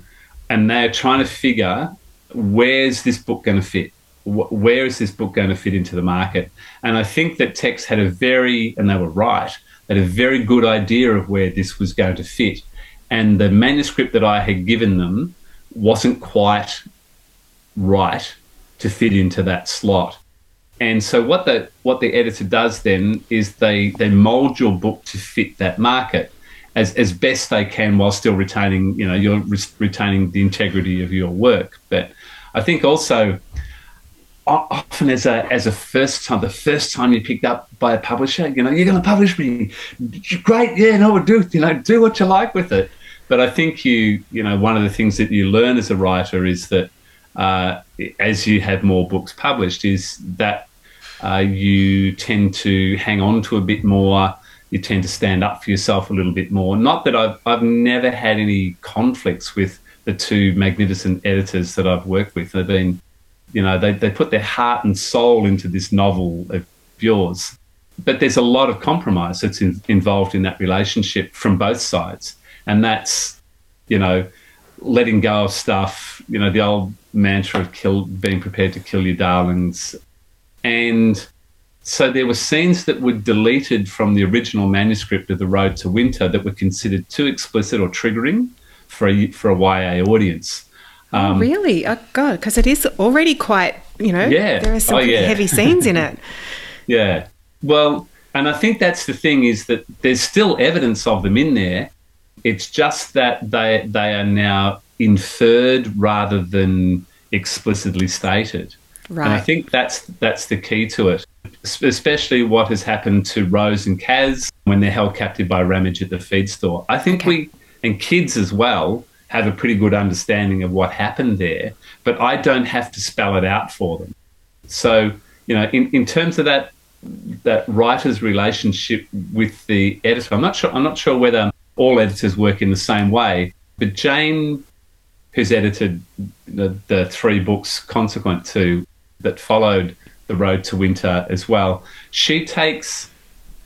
and they're trying to figure where's this book going to fit? Where is this book going to fit into the market? And I think that Text had a very, and they were right, had a very good idea of where this was going to fit. And the manuscript that I had given them wasn't quite right to fit into that slot. And so what the what the editor does then is they they mold your book to fit that market as as best they can while still retaining you know you're re- retaining the integrity of your work. But I think also often as a as a first time the first time you're picked up by a publisher you know you're going to publish me great yeah no do you know do what you like with it but i think you you know one of the things that you learn as a writer is that uh, as you have more books published, is that uh, you tend to hang on to a bit more. You tend to stand up for yourself a little bit more. Not that I've, I've never had any conflicts with the two magnificent editors that I've worked with. They've been, you know, they, they put their heart and soul into this novel of yours. But there's a lot of compromise that's in, involved in that relationship from both sides. And that's, you know, letting go of stuff, you know, the old mantra of kill, being prepared to kill your darlings. And so there were scenes that were deleted from the original manuscript of The Road to Winter that were considered too explicit or triggering for a, for a YA audience. Um, oh, really? Oh, God, because it is already quite, you know, yeah. there are some oh, yeah. heavy scenes in it. yeah. Well, and I think that's the thing is that there's still evidence of them in there. It's just that they they are now inferred rather than explicitly stated. Right. And I think that's that's the key to it, especially what has happened to Rose and Kaz when they're held captive by Ramage at the feed store. I think okay. we and kids as well have a pretty good understanding of what happened there, but I don't have to spell it out for them. So, you know, in, in terms of that that writer's relationship with the editor, I'm not sure I'm not sure whether all editors work in the same way, but Jane who's edited the, the three books consequent to that followed The Road to Winter as well, she takes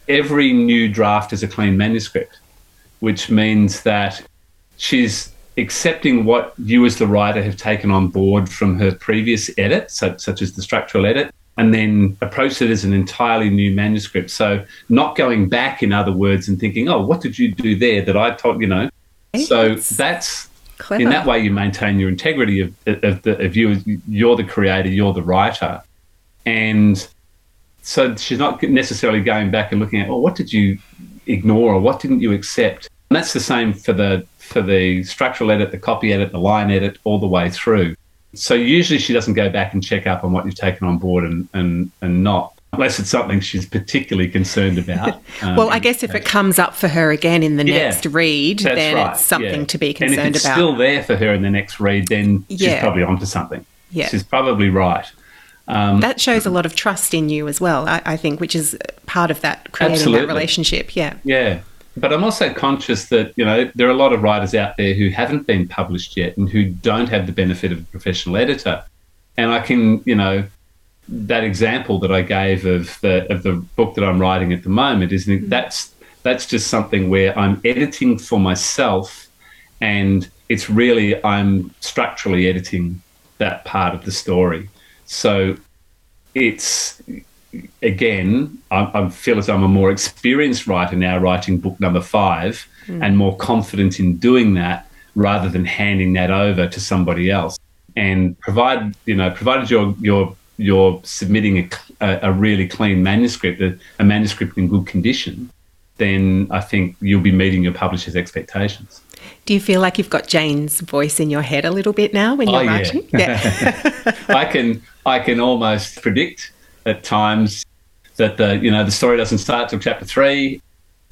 every new draft as a clean manuscript, which means that she's accepting what you as the writer have taken on board from her previous edit, such, such as the structural edit, and then approach it as an entirely new manuscript. So not going back, in other words, and thinking, oh, what did you do there that I taught, you know? So that's Clever. in that way you maintain your integrity of, of, the, of you. You're the creator, you're the writer. And so she's not necessarily going back and looking at, oh, what did you ignore or what didn't you accept? And that's the same for the for the structural edit, the copy edit, the line edit, all the way through. So usually she doesn't go back and check up on what you've taken on board and, and, and not, unless it's something she's particularly concerned about. Um, well, I guess if it comes up for her again in the yeah, next read, then right, it's something yeah. to be concerned about. And if it's about. still there for her in the next read, then yeah. she's probably onto something. Yeah. She's probably right. Um, that shows a lot of trust in you as well, I, I think, which is part of that creating absolutely. that relationship. Yeah. Yeah. But I'm also conscious that, you know, there are a lot of writers out there who haven't been published yet and who don't have the benefit of a professional editor. And I can, you know, that example that I gave of the of the book that I'm writing at the moment is mm-hmm. that's that's just something where I'm editing for myself and it's really I'm structurally editing that part of the story. So it's again, I, I, feel as I'm a more experienced writer now, writing book number five, mm. and more confident in doing that rather than handing that over to somebody else. And provide, you know, provided you're you're you're submitting a, a, a really clean manuscript, a, a manuscript in good condition, then I think you'll be meeting your publisher's expectations. Do you feel like you've got Jane's voice in your head a little bit now when you're oh, writing? Yeah. yeah. I can I can almost predict at times that the you know the story doesn't start till chapter three,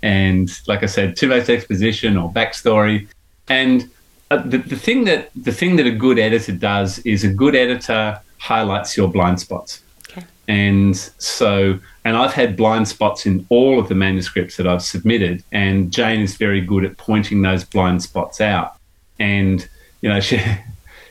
and like I said, too much exposition or backstory. And uh, the, the thing that the thing that a good editor does is a good editor highlights your blind spots. Okay. And so, and I've had blind spots in all of the manuscripts that I've submitted, and Jane is very good at pointing those blind spots out. And you know, she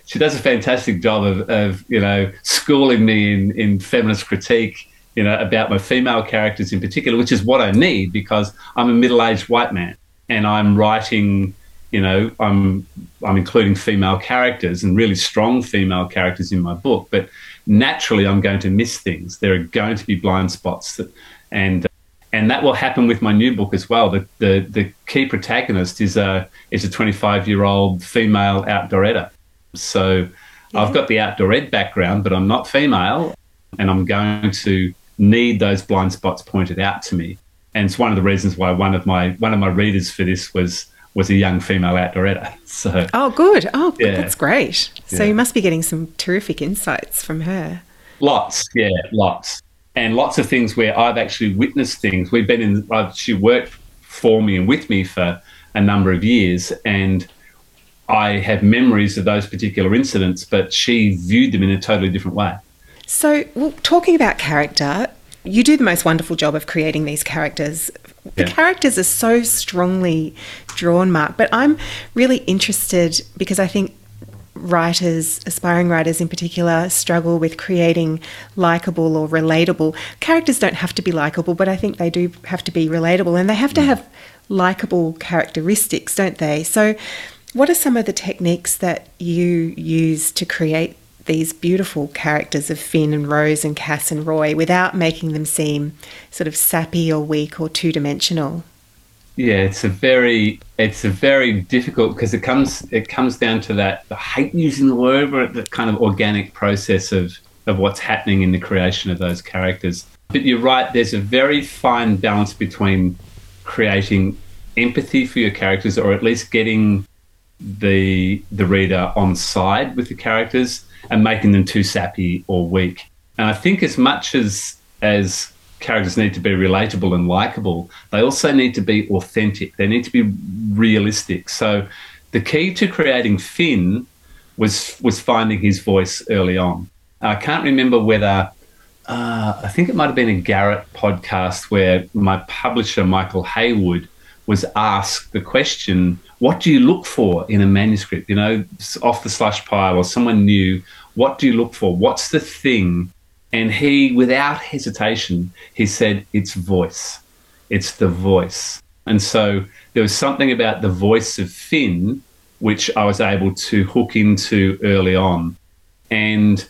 she does a fantastic job of, of you know schooling me in, in feminist critique you know about my female characters in particular which is what i need because i'm a middle-aged white man and i'm writing you know i'm i'm including female characters and really strong female characters in my book but naturally i'm going to miss things. There are going to be blind spots that, and and that will happen with my new book as well. The the, the key protagonist is a is a 25 year old female outdoor so yeah. I've got the outdoor ed background, but I'm not female, and I'm going to need those blind spots pointed out to me. And it's one of the reasons why one of my one of my readers for this was was a young female outdoor editor. So oh, good. Oh, yeah. that's great. So yeah. you must be getting some terrific insights from her. Lots, yeah, lots, and lots of things where I've actually witnessed things. We've been in. I've, she worked for me and with me for a number of years, and I have memories of those particular incidents, but she viewed them in a totally different way. So, well, talking about character, you do the most wonderful job of creating these characters. The yeah. characters are so strongly drawn, Mark, but I'm really interested because I think writers, aspiring writers in particular, struggle with creating likable or relatable. Characters don't have to be likable, but I think they do have to be relatable and they have to mm. have likable characteristics, don't they? So, what are some of the techniques that you use to create these beautiful characters of Finn and Rose and Kaz and Roy without making them seem sort of sappy or weak or two dimensional? Yeah, it's a very it's a very difficult because it comes it comes down to that I hate using the word but the kind of organic process of of what's happening in the creation of those characters. But you're right, there's a very fine balance between creating empathy for your characters or at least getting the the reader on side with the characters and making them too sappy or weak. And I think as much as as characters need to be relatable and likable, they also need to be authentic. They need to be realistic. So the key to creating Finn was was finding his voice early on. I can't remember whether uh, I think it might have been a Garret podcast where my publisher Michael Heyward was asked the question, What do you look for in a manuscript? You know, off the slush pile or someone new, what do you look for? What's the thing? And he, without hesitation, he said, It's voice. It's the voice. And so there was something about the voice of Finn which I was able to hook into early on. And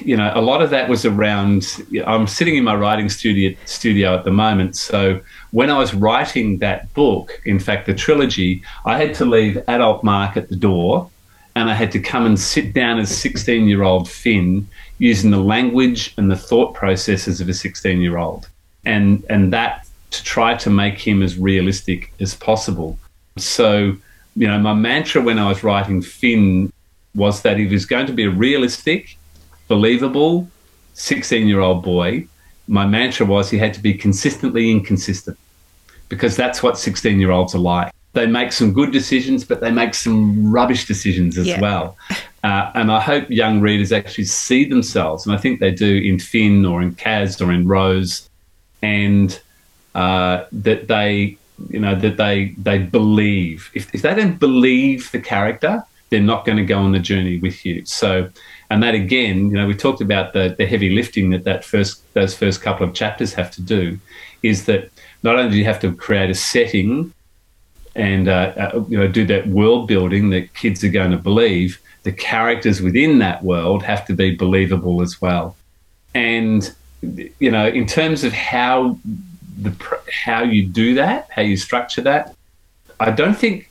you know, a lot of that was around. I'm sitting in my writing studio studio at the moment. So when I was writing that book, in fact, the trilogy, I had to leave adult Mark at the door, and I had to come and sit down as 16 year old Finn, using the language and the thought processes of a 16 year old, and and that to try to make him as realistic as possible. So, you know, my mantra when I was writing Finn was that he was going to be realistic believable 16 year old boy, my mantra was he had to be consistently inconsistent because that's what 16 year olds are like. They make some good decisions, but they make some rubbish decisions as yeah. well. Uh, and I hope young readers actually see themselves, and I think they do in Finn or in Kaz or in Rose, and uh, that they, you know, that they they believe. If, if they don't believe the character, they're not going to go on the journey with you. So and that again, you know, we talked about the, the heavy lifting that that first those first couple of chapters have to do, is that not only do you have to create a setting and uh, uh, you know do that world building that kids are going to believe, the characters within that world have to be believable as well. And you know, in terms of how the how you do that, how you structure that, I don't think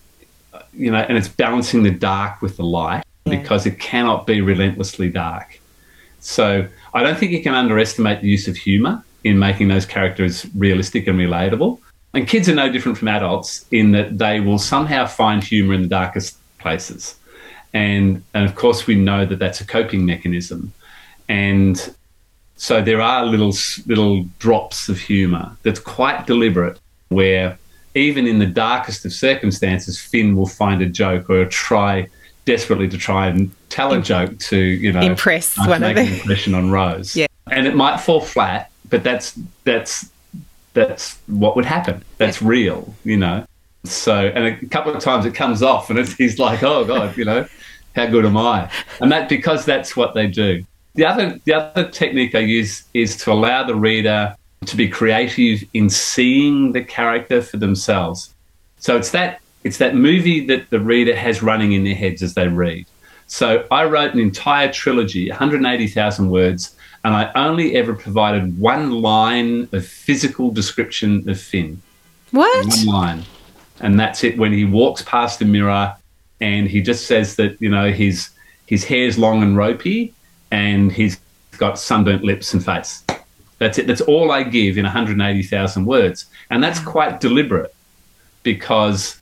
you know, and it's balancing the dark with the light because it cannot be relentlessly dark. So I don't think you can underestimate the use of humor in making those characters realistic and relatable. And kids are no different from adults in that they will somehow find humor in the darkest places. And, and of course, we know that that's a coping mechanism. And so there are little, little drops of humor that's quite deliberate where even in the darkest of circumstances, Finn will find a joke or try desperately to try and tell a joke to you know impress one make of an impression on Rose. Yeah, and it might fall flat, but that's that's that's what would happen. That's yeah. real, you know. So, and a couple of times it comes off, and he's like, "Oh God, you know, how good am I?" And that because that's what they do. The other the other technique I use is to allow the reader to be creative in seeing the character for themselves. So it's that it's that movie that the reader has running in their heads as they read. So I wrote an entire trilogy, 180,000 words, and I only ever provided one line of physical description of Finn. What? One line. And that's it when he walks past the mirror and he just says that, you know, his his hair's long and ropey and he's got sunburnt lips and face. That's it. That's all I give in 180,000 words. And that's quite deliberate because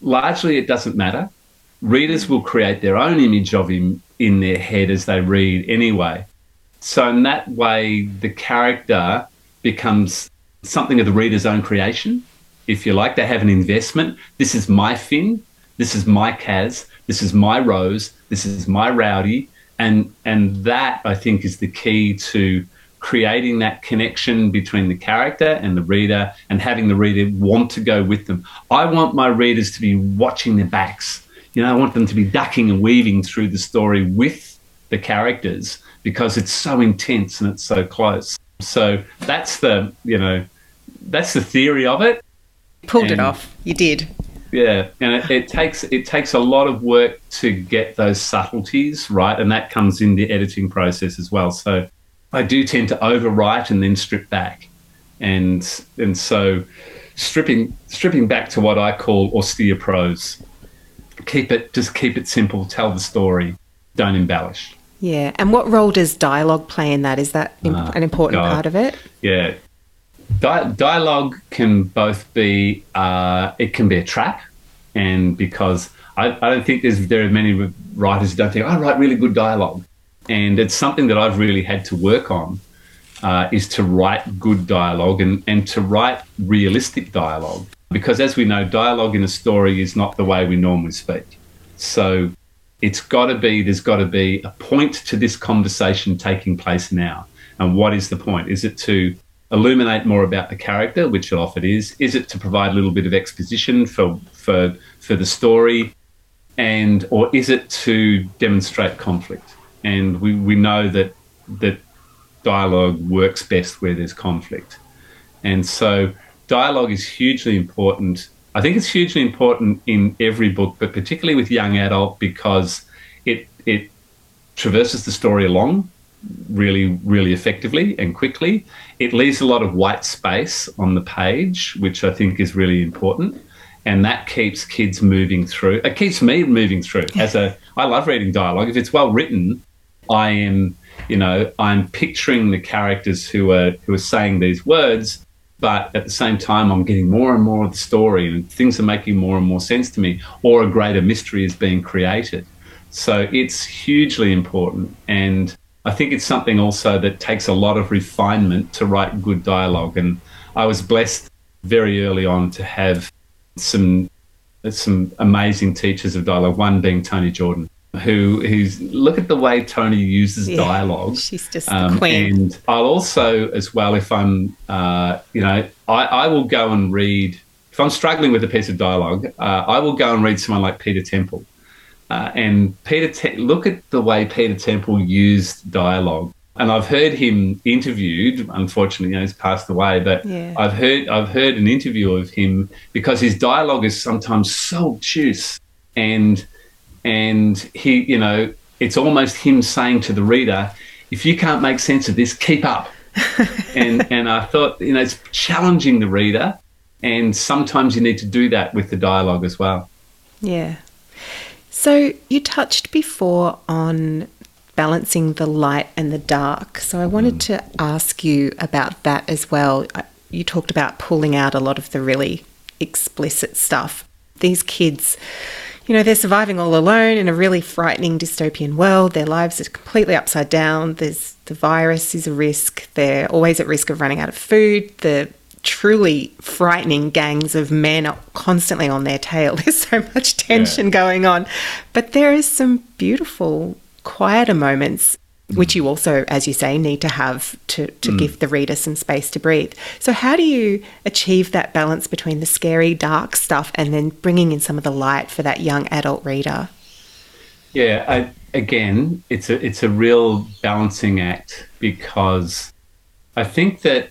largely it doesn't matter. Readers will create their own image of him in their head as they read anyway. So, in that way, the character becomes something of the reader's own creation, if you like. They have an investment. This is my Finn. This is my Kaz. This is my Rose. This is my Rowdy. And, and that, I think, is the key to creating that connection between the character and the reader and having the reader want to go with them. I want my readers to be watching their backs. You know, I want them to be ducking and weaving through the story with the characters because it's so intense and it's so close. So that's the, you know, that's the theory of it. Pulled and, it off. You did. Yeah, and it, it, takes it takes a lot of work to get those subtleties right, and that comes in the editing process as well. So I do tend to overwrite and then strip back, and and so stripping stripping back to what I call austere prose. Keep it just keep it simple. Tell the story. Don't embellish. Yeah, and what role does dialogue play in that? Is that uh, an important God. part of it? Yeah, Di- dialogue can both be uh, it can be a trap, and because I, I don't think there's there are many writers who don't think I write really good dialogue and it's something that I've really had to work on. Uh, is to write good dialogue and, and to write realistic dialogue. Because as we know, dialogue in a story is not the way we normally speak. So it's got to be, there's got to be a point to this conversation taking place now. And what is the point? Is it to illuminate more about the character, which it often is? Is it to provide a little bit of exposition for for for the story, and or is it to demonstrate conflict? And we, we know that that dialogue works best where there's conflict, and so dialogue is hugely important. I think it's hugely important in every book, but particularly with young adult because it it traverses the story along really, really effectively and quickly. It leaves a lot of white space on the page, which I think is really important. And that keeps kids moving through. It keeps me moving through. As a, I love reading dialogue. If it's well written, I am, you know, I'm picturing the characters who are who are saying these words, but at the same time, I'm getting more and more of the story, and things are making more and more sense to me, or a greater mystery is being created. So it's hugely important, and I think it's something also that takes a lot of refinement to write good dialogue. And I was blessed very early on to have some some amazing teachers of dialogue. One being Toni Jordan, who who's look at the way Toni uses yeah, dialogue. She's just the um, queen. And I'll also, as well, if I'm, uh, you know, I, I will go and read. If I'm struggling with a piece of dialogue, uh, I will go and read someone like Peter Temple uh, and Peter, Te- look at the way Peter Temple used dialogue. And I've heard him interviewed. Unfortunately, you know, he's passed away. But yeah. I've heard I've heard an interview of him because his dialogue is sometimes so obtuse, and and he, you know, it's almost him saying to the reader, "If you can't make sense of this, keep up." and and I thought, you know, it's challenging the reader, and sometimes you need to do that with the dialogue as well. Yeah. So, you touched before on balancing the light and the dark. So, I wanted mm. to ask you about that as well. You talked about pulling out a lot of the really explicit stuff. These kids, you know, they're surviving all alone in a really frightening dystopian world. Their lives are completely upside down. There's the virus is a risk. They're always at risk of running out of food. The truly frightening gangs of men are constantly on their tail. There's so much tension yeah. going on. But there is some beautiful, quieter moments. Which you also, as you say, need to have to, to mm. give the reader some space to breathe. So, how do you achieve that balance between the scary, dark stuff and then bringing in some of the light for that young adult reader? Yeah, I, again, it's a it's a real balancing act because I think that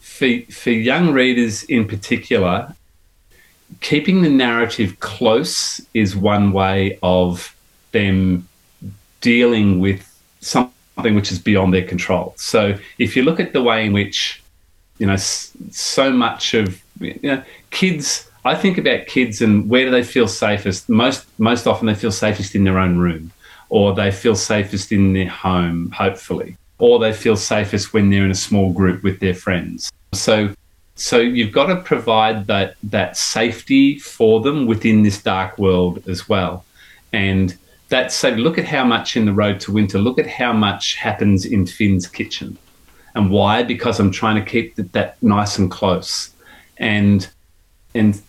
for for young readers in particular, keeping the narrative close is one way of them dealing with something which is beyond their control. So if you look at the way in which you know so much of you know kids I think about kids and where do they feel safest? Most most often they feel safest in their own room or they feel safest in their home, hopefully. Or they feel safest when they're in a small group with their friends. So so you've got to provide that that safety for them within this dark world as well. And that so look at how much in the road to winter, look at how much happens in Finn's kitchen. And why? Because I'm trying to keep that, that nice and close. And and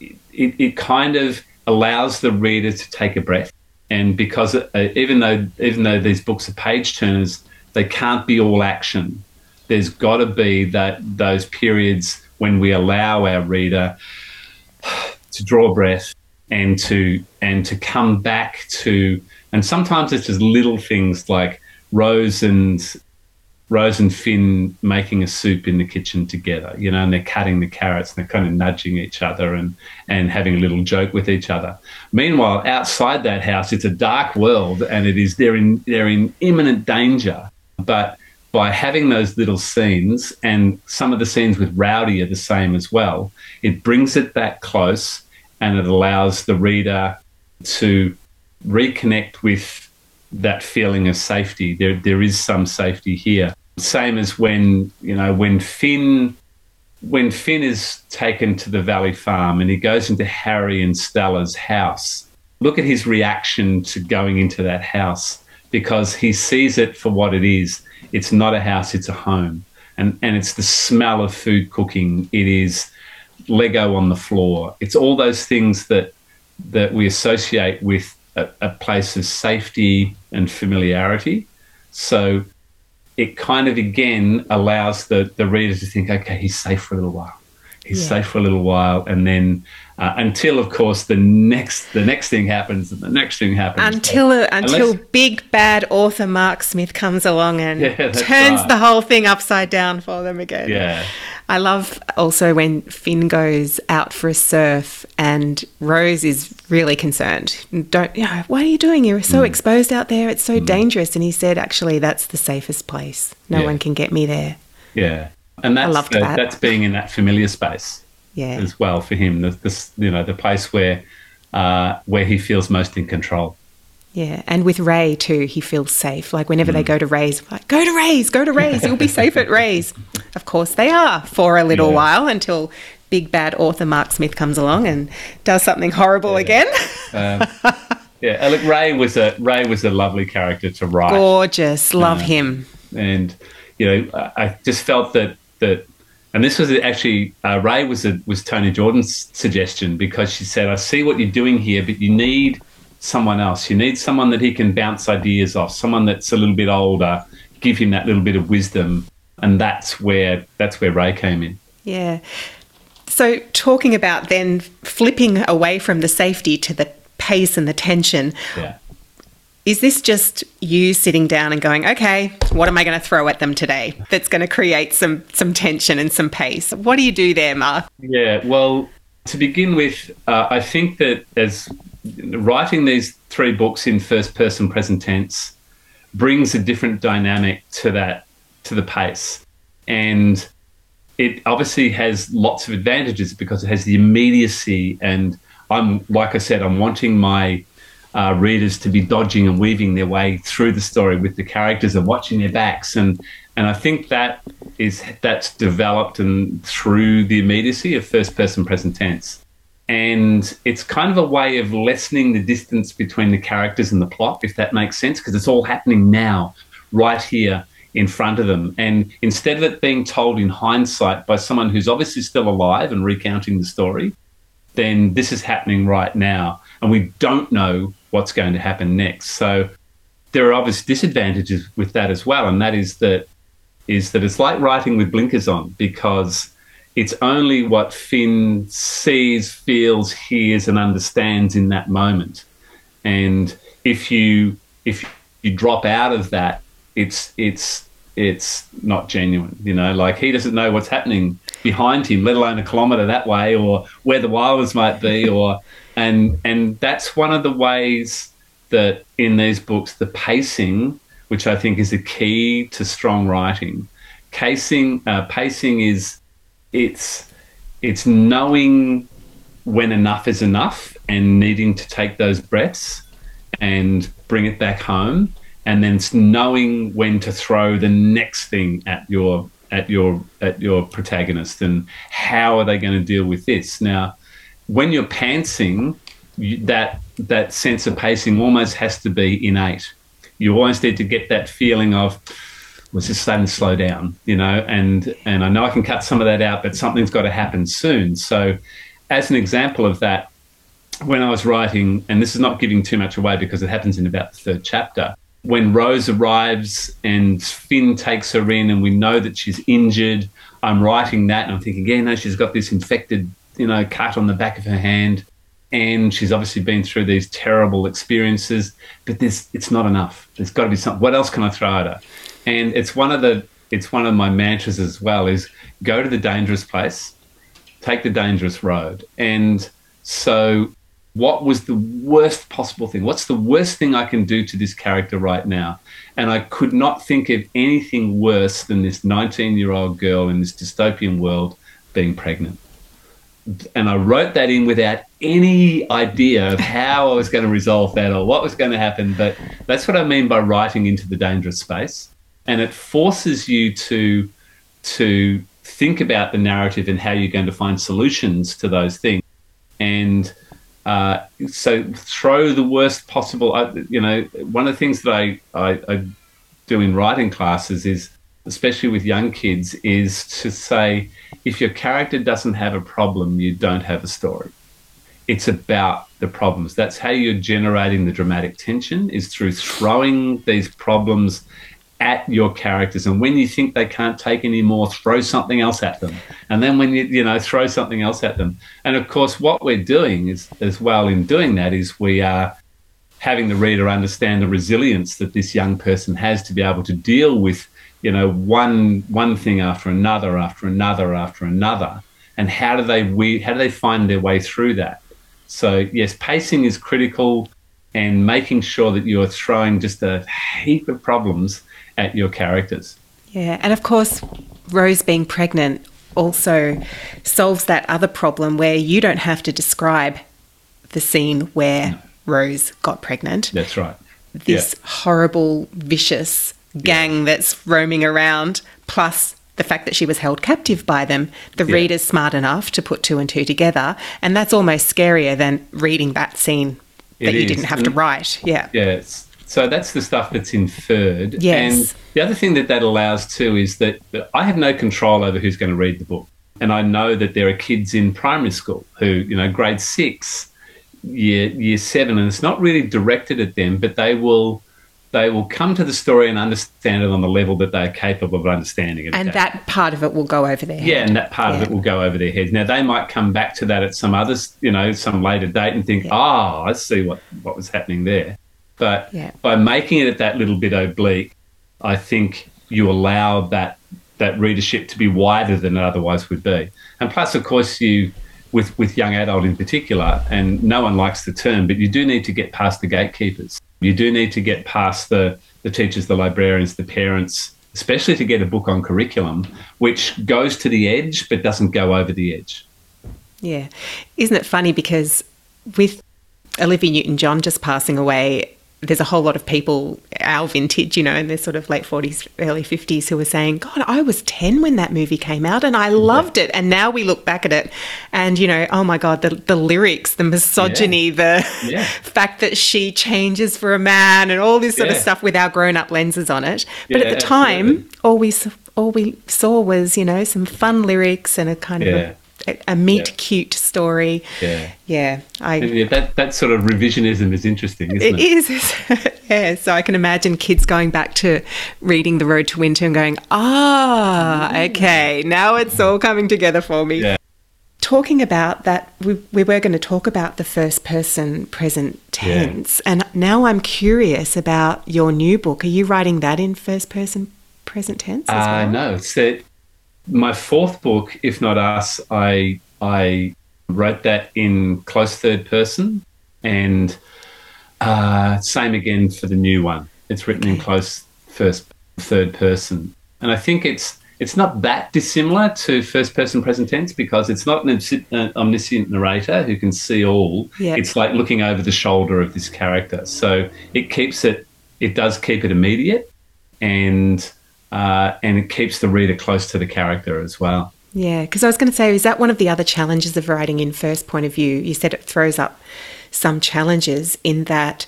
it, it kind of allows the reader to take a breath. And because uh, even though even though these books are page turners, they can't be all action there's got to be that those periods when we allow our reader to draw breath and to and to come back to and sometimes it's just little things like Rose and Rose and Finn making a soup in the kitchen together, you know, and they're cutting the carrots and they're kind of nudging each other and, and having a little joke with each other. Meanwhile, outside that house, it's a dark world and it is they're in they're in imminent danger. But by having those little scenes, and some of the scenes with Rowdy are the same as well, it brings it back close and it allows the reader to reconnect with that feeling of safety. There, there is some safety here. Same as when, you know, when Finn when Finn is taken to the Valley Farm and he goes into Harry and Stella's house, look at his reaction to going into that house because he sees it for what it is. It's not a house, it's a home. And, and it's the smell of food cooking. It is Lego on the floor. It's all those things that, that we associate with a, a place of safety and familiarity. So it kind of again allows the the reader to think, okay, he's safe for a little while. He's yeah. safe for a little while, and then uh, until, of course, the next the next thing happens, and the next thing happens. Until uh, until unless, big bad author Mark Smith comes along and yeah, turns right. the whole thing upside down for them again. Yeah. I love also when Finn goes out for a surf and Rose is really concerned. Don't, you know, what are you doing? You're so mm. exposed out there. It's so mm. dangerous. And he said, actually, that's the safest place. No yeah. one can get me there. Yeah. And that's, the, that. that's being in that familiar space yeah. as well for him. The, this, you know, the place where, uh, where he feels most in control. Yeah, and with Ray too, he feels safe. Like whenever mm. they go to Ray's, like, go to Ray's, go to Ray's, you'll be safe at Ray's. Of course, they are for a little yeah. while until big bad author Mark Smith comes along and does something horrible yeah. again. um, yeah, look, Ray was a Ray was a lovely character to write. Gorgeous, love uh, him. And you know, I just felt that that, and this was actually uh, Ray was a, was Toni Jordan's suggestion because she said, "I see what you're doing here, but you need." someone else. You need someone that he can bounce ideas off, someone that's a little bit older, give him that little bit of wisdom. And that's where that's where Ray came in. Yeah. So talking about then flipping away from the safety to the pace and the tension. Yeah. Is this just you sitting down and going, okay, what am I going to throw at them today that's going to create some some tension and some pace? What do you do there, Mark? Yeah, well, to begin with, uh, I think that as writing these three books in first person present tense brings a different dynamic to that to the pace and it obviously has lots of advantages because it has the immediacy and i'm like i said i'm wanting my uh, readers to be dodging and weaving their way through the story with the characters and watching their backs and and i think that is that's developed and through the immediacy of first person present tense and it's kind of a way of lessening the distance between the characters and the plot, if that makes sense, because it's all happening now, right here in front of them. And instead of it being told in hindsight by someone who's obviously still alive and recounting the story, then this is happening right now. And we don't know what's going to happen next. So there are obvious disadvantages with that as well. And that is that is that it's like writing with blinkers on because it's only what Finn sees, feels, hears, and understands in that moment. And if you if you drop out of that, it's it's it's not genuine. You know, like he doesn't know what's happening behind him, let alone a kilometre that way, or where the wilders might be, or and and that's one of the ways that in these books the pacing, which I think is a key to strong writing, casing uh, pacing is it's it's knowing when enough is enough and needing to take those breaths and bring it back home. And then knowing when to throw the next thing at your at your at your protagonist and how are they going to deal with this? Now when you're pantsing that that sense of pacing almost has to be innate you always need to get that feeling of was just starting to slow down, you know, and and I know I can cut some of that out, but something's got to happen soon. So, as an example of that, when I was writing, and this is not giving too much away because it happens in about the third chapter, when Rose arrives and Finn takes her in, and we know that she's injured, I'm writing that, and I'm thinking, yeah, no, she's got this infected, you know, cut on the back of her hand. And she's obviously been through these terrible experiences but there's it's not enough. There's got to be something what else can i throw at her? And it's one of the it's one of my mantras as well is go to the dangerous place take the dangerous road. And so what was the worst possible thing? What's the worst thing i can do to this character right now? And i could not think of anything worse than this 19 year old girl in this dystopian world being pregnant and I wrote that in without any idea of how I was going to resolve that or what was going to happen. But that's what I mean by writing into the dangerous space, and it forces you to to think about the narrative and how you're going to find solutions to those things, and uh, so throw the worst possible. You know, one of the things that I, I, I do in writing classes is, especially with young kids, is to say if your character doesn't have a problem, you don't have a story. It's about the problems. That's how you're generating the dramatic tension is through throwing these problems at your characters. And when you think they can't take any more, throw something else at them. And then when you, you know, throw something else at them. And of course, what we're doing is, as well in doing that is we are having the reader understand the resilience that this young person has to be able to deal with, you know, one, one thing after another, after another, after another. And how do they, we, how do they find their way through that? So yes, pacing is critical and making sure that you're throwing just a heap of problems at your characters. Yeah, and of course, Rose being pregnant also solves that other problem where you don't have to describe the scene where no. Rose got pregnant. That's right. This yeah. horrible, vicious gang yeah. that's roaming around, plus the fact that she was held captive by them, the yeah. reader's smart enough to put two and two together. And that's almost scarier than reading that scene that it you is. didn't have and, to mm. write. Yeah. Yes. So that's the stuff that's inferred. Yes. And the other thing that that allows too is that I have no control over who's going to read the book. And I know that there are kids in primary school who, you know, grade six, year year seven, and it's not really directed at them, but they will they will come to the story and understand it on the level that they're capable of understanding it. And that part of it will go over their head. Yeah, and that part yeah. of it will go over their heads. Now they might come back to that at some other, you know, some later date and think, ah, yeah. oh, I see what what was happening there. But yeah. by making it that little bit oblique, I think you allow that that readership to be wider than it otherwise would be. And plus, of course, you with with young adult in particular, and no one likes the term, but you do need to get past the gatekeepers. You do need to get past the the teachers, the librarians, the parents, especially to get a book on curriculum, which goes to the edge but doesn't go over the edge. Yeah, isn't it funny because with Olivia Newton John just passing away, there's a whole lot of people our vintage, you know, in their sort of late 40s, early 50s, who were saying, God, I was 10 when that movie came out and I loved yeah. it. And now we look back at it and, you know, oh my God, the, the lyrics, the misogyny, yeah. the yeah. fact that she changes for a man and all this sort of stuff with our grown up lenses on it. But at the time, absolutely. all we, all we saw was, you know, some fun lyrics and a kind of a a meet yeah. cute story. Yeah, yeah. I yeah, that that sort of revisionism is interesting, isn't it? It is. yeah. So I can imagine kids going back to reading The Road to Winter and going, ah, mm. okay, now it's all coming together for me. Yeah. Talking about that, we, we were going to talk about the first person present tense. Yeah. And now I'm curious about your new book. Are you writing that in first person present tense? As uh, well? No, it's that my fourth book, If Not Us, I I wrote that in close third person, and uh, same again for the new one. It's written in close first third person, and I think it's it's not that dissimilar to first person present tense because it's not an omniscient narrator who can see all. Yep. It's like looking over the shoulder of this character. So it keeps it, it does keep it immediate and uh, and it keeps the reader close to the character as well. Yeah, because I was going to say, is that one of the other challenges of writing in first point of view? You said it throws up some challenges in that,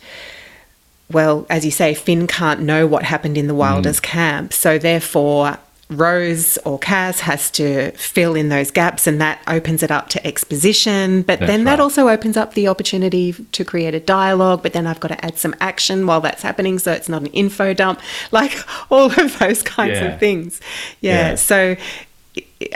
well, as you say, Finn can't know what happened in the Wilders mm. camp, so therefore Rose or Kaz has to fill in those gaps, and that opens it up to exposition. But that's then that also opens up the opportunity to create a dialogue. But then I've got to add some action while that's happening, so it's not an info dump, like all of those kinds yeah. of things. Yeah. yeah. So.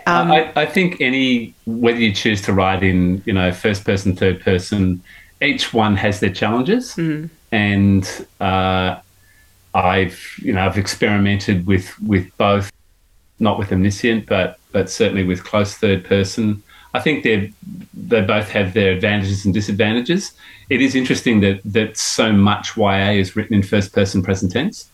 Um, I, I think any whether you choose to write in you know first person, third person, each one has their challenges, mm. and uh, I've you know I've experimented with with both not with omniscient, but but certainly with close third person. I think they they both have their advantages and disadvantages. It is interesting that that so much YA is written in first person present tense,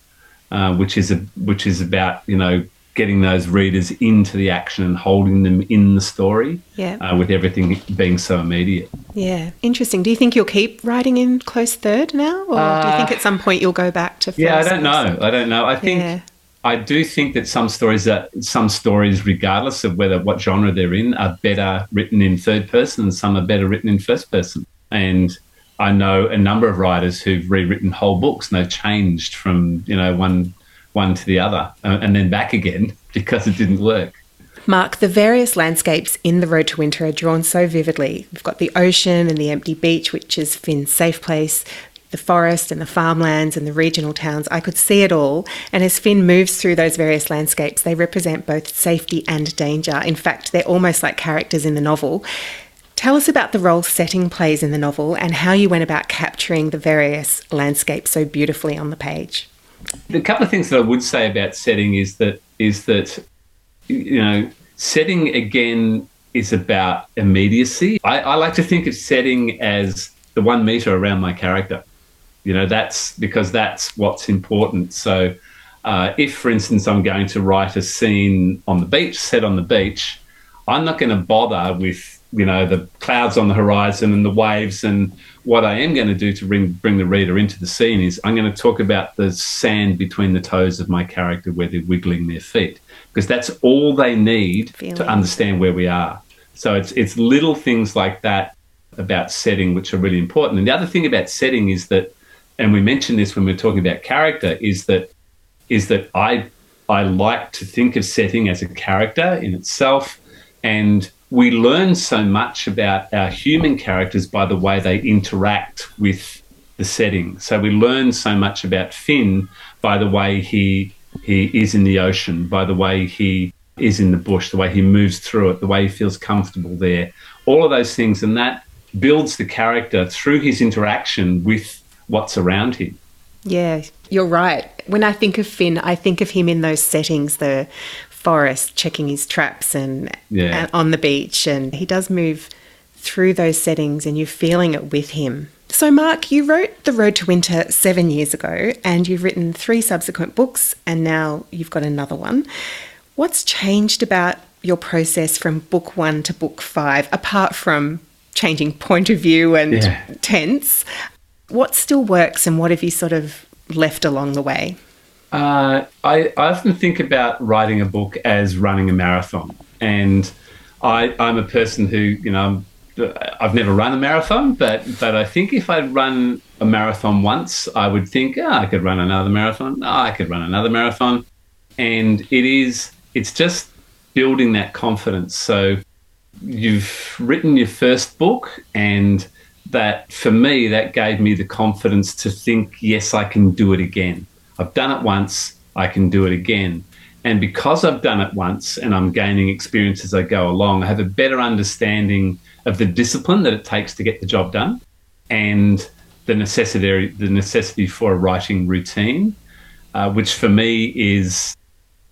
uh, which is a which is about you know getting those readers into the action and holding them in the story. Yeah. Uh, with everything being so immediate. Yeah, interesting. Do you think you'll keep writing in close third now, or uh, do you think uh, at some point you'll go back to? yeah, I don't know. I don't know. I think. Yeah I do think that some stories that some stories, regardless of whether what genre they're in, are better written in third person and some are better written in first person. And I know a number of writers who've rewritten whole books and they've changed from you know one one to the other uh, and then back again because it didn't work. Mark, the various landscapes in The Road to Winter are drawn so vividly. We've got the ocean and the empty beach, which is Finn's safe place, the forest and the farmlands and the regional towns. I could see it all. And as Finn moves through those various landscapes, they represent both safety and danger. In fact, they're almost like characters in the novel. Tell us about the role setting plays in the novel and how you went about capturing the various landscapes so beautifully on the page. The couple of things that I would say about setting is that is that you know setting again is about immediacy. I, I like to think of setting as the one meter around my character. You know, that's because that's what's important. So, uh, if, for instance, I'm going to write a scene on the beach, set on the beach, I'm not going to bother with you know the clouds on the horizon and the waves. And what I am going to do to bring bring the reader into the scene is I'm going to talk about the sand between the toes of my character where they're wiggling their feet because that's all they need Feeling. to understand where we are. So it's it's little things like that about setting which are really important. And the other thing about setting is that, and we mentioned this when we are talking about character, is that is that I I like to think of setting as a character in itself, and we learn so much about our human characters by the way they interact with the setting. So we learn so much about Finn by the way he he is in the ocean, by the way he is in the bush, the way he moves through it, the way he feels comfortable there, all of those things, and that builds the character through his interaction with what's around him. Yeah, you're right. When I think of Finn, I think of him in those settings, the forest, checking his traps and, yeah. and on the beach, and he does move through those settings and you're feeling it with him. So, Mark, you wrote The Road to Winter seven years ago, and you've written three subsequent books, and now you've got another one. What's changed about your process from book one to book five, apart from changing point of view and yeah. tense? What still works, and what have you sort of left along the way? Uh, I, I often think about writing a book as running a marathon, and I, I'm a person who, you know, I've never run a marathon, but but I think if I'd run a marathon once, I would think, oh, I could run another marathon. Oh, I could run another marathon, and it is it's just building that confidence. So you've written your first book, and that for me that gave me the confidence to think, yes, I can do it again. I've done it once, I can do it again. And because I've done it once and I'm gaining experience as I go along, I have a better understanding of the discipline that it takes to get the job done and the necessity the necessity for a writing routine, uh, which for me is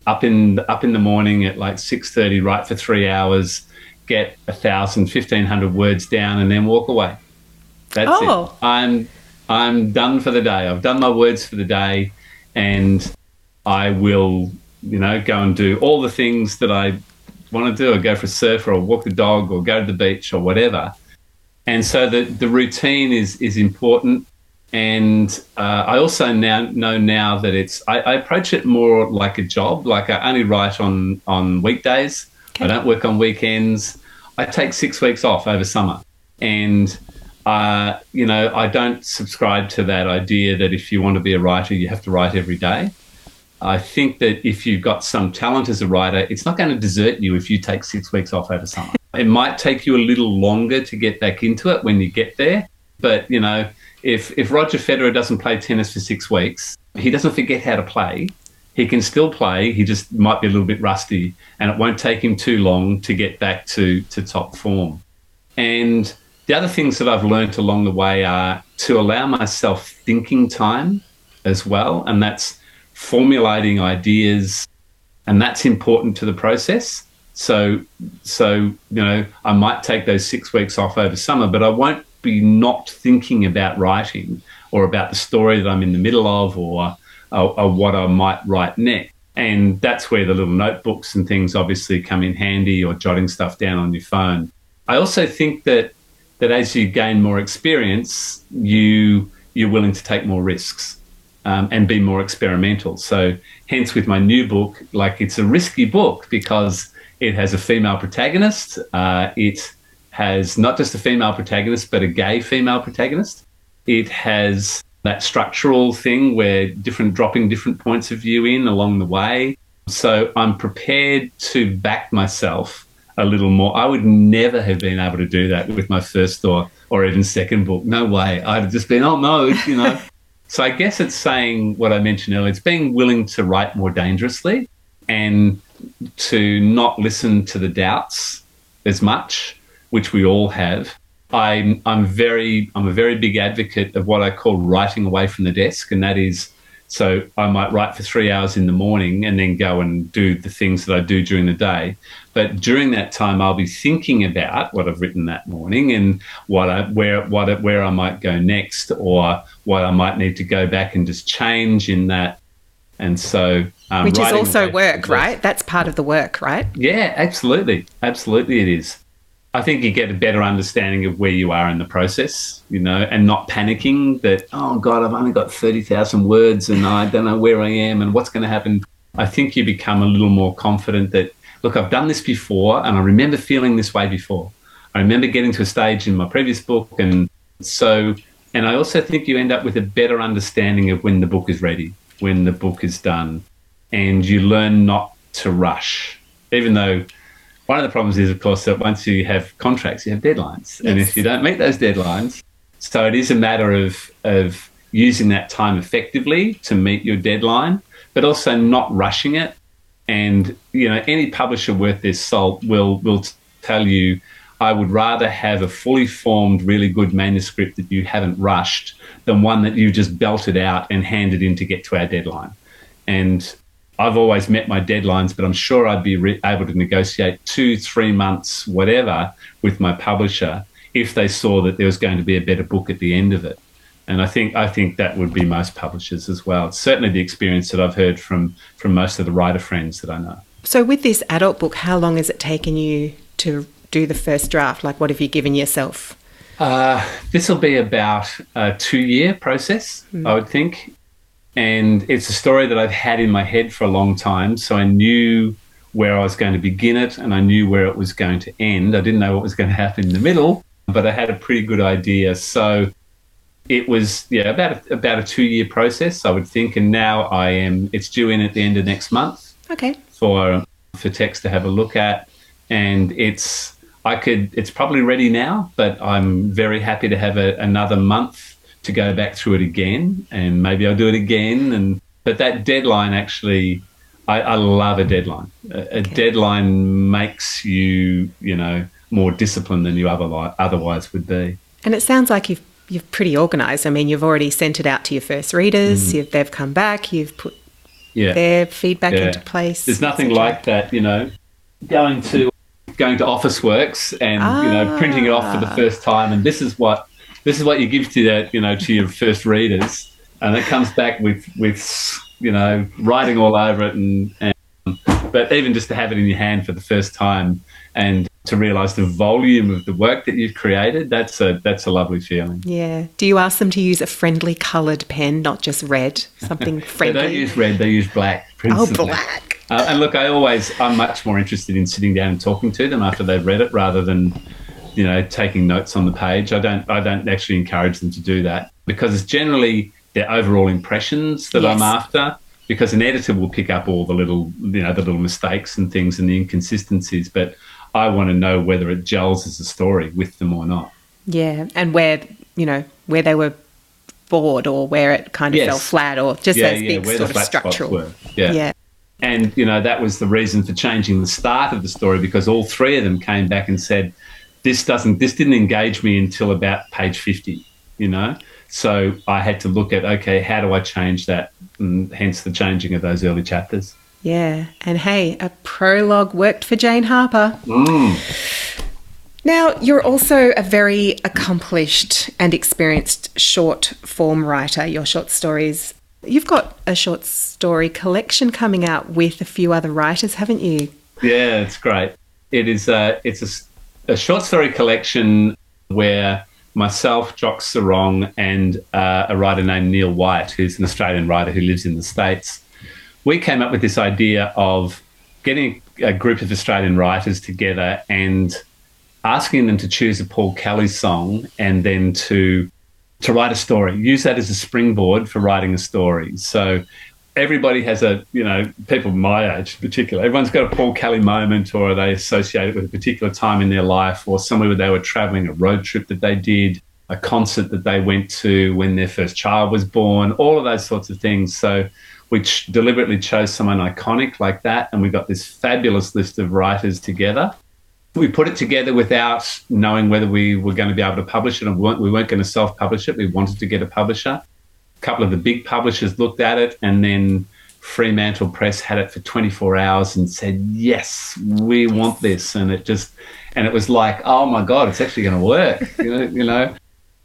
up in up in the morning at like six thirty, write for three hours, get a thousand, fifteen hundred words down, and then walk away. That's oh. it. I'm I'm done for the day. I've done my words for the day, and I will, you know, go and do all the things that I want to do, or go for a surf, or walk the dog, or go to the beach, or whatever. And so the the routine is is important. And uh, I also now know now that it's I, I, approach it more like a job. Like I only write on on weekdays. Okay. I don't work on weekends. I take six weeks off over summer, and uh, you know I don't subscribe to that idea that if you want to be a writer, you have to write every day. I think that if you've got some talent as a writer, it's not going to desert you if you take six weeks off over summer. It might take you a little longer to get back into it when you get there. But, you know, if, if Roger Federer doesn't play tennis for six weeks, he doesn't forget how to play. He can still play. He just might be a little bit rusty, and it won't take him too long to get back to, to top form. And the other things that I've learned along the way are to allow myself thinking time as well. And that's formulating ideas, and that's important to the process. So, so you know, I might take those six weeks off over summer, but I won't be not thinking about writing or about the story that I'm in the middle of, or, or, or what I might write next. And that's where the little notebooks and things obviously come in handy, or jotting stuff down on your phone. I also think that that as you gain more experience, you you're willing to take more risks um, and be more experimental. So, hence, with my new book, like it's a risky book because it has a female protagonist. Uh, it has not just a female protagonist, but a gay female protagonist. It has that structural thing where different dropping different points of view in along the way. So I'm prepared to back myself a little more. I would never have been able to do that with my first or or even second book. No way. I'd have just been, oh no, you know. so I guess it's saying what I mentioned earlier. It's being willing to write more dangerously and to not listen to the doubts as much, which we all have. I'm I'm very I'm a very big advocate of what I call writing away from the desk, and that is so I might write for three hours in the morning and then go and do the things that I do during the day. But during that time, I'll be thinking about what I've written that morning and what I, where what where I might go next, or what I might need to go back and just change in that. And so, um, which is also work, right? That's part of the work, right? Yeah, absolutely, absolutely, it is. I think you get a better understanding of where you are in the process, you know, and not panicking that, oh God, I've only got 30,000 words and I don't know where I am and what's going to happen. I think you become a little more confident that, look, I've done this before and I remember feeling this way before. I remember getting to a stage in my previous book. And so, and I also think you end up with a better understanding of when the book is ready, when the book is done, and you learn not to rush, even though one of the problems is, of course, that once you have contracts, you have deadlines. Yes. And if you don't meet those deadlines, so it is a matter of, of using that time effectively to meet your deadline, but also not rushing it. And, you know, any publisher worth their salt will, will tell you, I would rather have a fully formed, really good manuscript that you haven't rushed than one that you just belted out and handed in to get to our deadline. And I've always met my deadlines, but I'm sure I'd be re- able to negotiate two, three months, whatever, with my publisher if they saw that there was going to be a better book at the end of it. And I think I think that would be most publishers as well. It's certainly the experience that I've heard from from most of the writer friends that I know. So, with this adult book, how long has it taken you to do the first draft? Like, what have you given yourself? Uh, this will be about a two year process, mm. I would think and it's a story that I've had in my head for a long time. So I knew where I was going to begin it and I knew where it was going to end. I didn't know what was going to happen in the middle, but I had a pretty good idea. So it was yeah about a, about a two year process, I would think. And now I am. It's due in at the end of next month. Okay. For for Text to have a look at, and it's I could. It's probably ready now, but I'm very happy to have a, another month to go back through it again, and maybe I'll do it again. And but that deadline actually, I, I love a deadline. A, a okay. deadline makes you, you know, more disciplined than you otherwise otherwise would be. And it sounds like you've you're pretty organised. I mean, you've already sent it out to your first readers. Mm. they've come back. You've put yeah. their feedback yeah. into place. There's nothing like that, you know, going to going to Officeworks and ah. you know printing it off for the ah. first time, and this is what this is what you give to that you know to your first readers, and it comes back with with you know writing all over it, and, and but even just to have it in your hand for the first time and to realize the volume of the work that you've created that's a that's a lovely feeling. Yeah. Do you ask them to use a friendly colored pen not just red? Something friendly they don't use red they use black oh black. Uh, and look i always i'm much more interested in sitting down and talking to them after they've read it rather than you know, taking notes on the page. I don't I don't actually encourage them to do that because it's generally their overall impressions that yes. I'm after. Because an editor will pick up all the little you know the little mistakes and things and the inconsistencies, but I want to know whether it gels as a story with them or not. Yeah, and where you know where they were bored or where it kind of yes. fell flat or just yeah, those yeah, big sort of structural. Yeah. yeah. And you know that was the reason for changing the start of the story because all three of them came back and said, this doesn't this didn't engage me until about page 50 you know? So i had to look at okay how do i change that? And hence the changing of those early chapters. Yeah and hey a prologue worked for Jane Harper. Mm. now you're also a very accomplished and experienced short form writer your short stories. You've got a short story collection coming out with a few other writers haven't you? Yeah it's great. It is uh, it's a a short story collection where myself, Jock Serong, and uh, a writer named Neil White, who's an Australian writer who lives in the States, we came up with this idea of getting a group of Australian writers together and asking them to choose a Paul Kelly song and then to to write a story. Use that as a springboard for writing a story. So everybody has a, you know, people my age in particular, everyone's got a Paul Kelly moment or they associate it with a particular time in their life or somewhere where they were traveling, a road trip that they did, a concert that they went to when their first child was born, all of those sorts of things. So we ch- deliberately chose someone iconic like that and we got this fabulous list of writers together. We put it together without knowing whether we were going to be able to publish it and we weren't, we weren't going to self publish it. We wanted to get a publisher couple of the big publishers looked at it, and then Fremantle Press had it for 24 hours and said, "Yes, we want this," and it just and it was like, "Oh my god, it's actually going to work," you know, you know.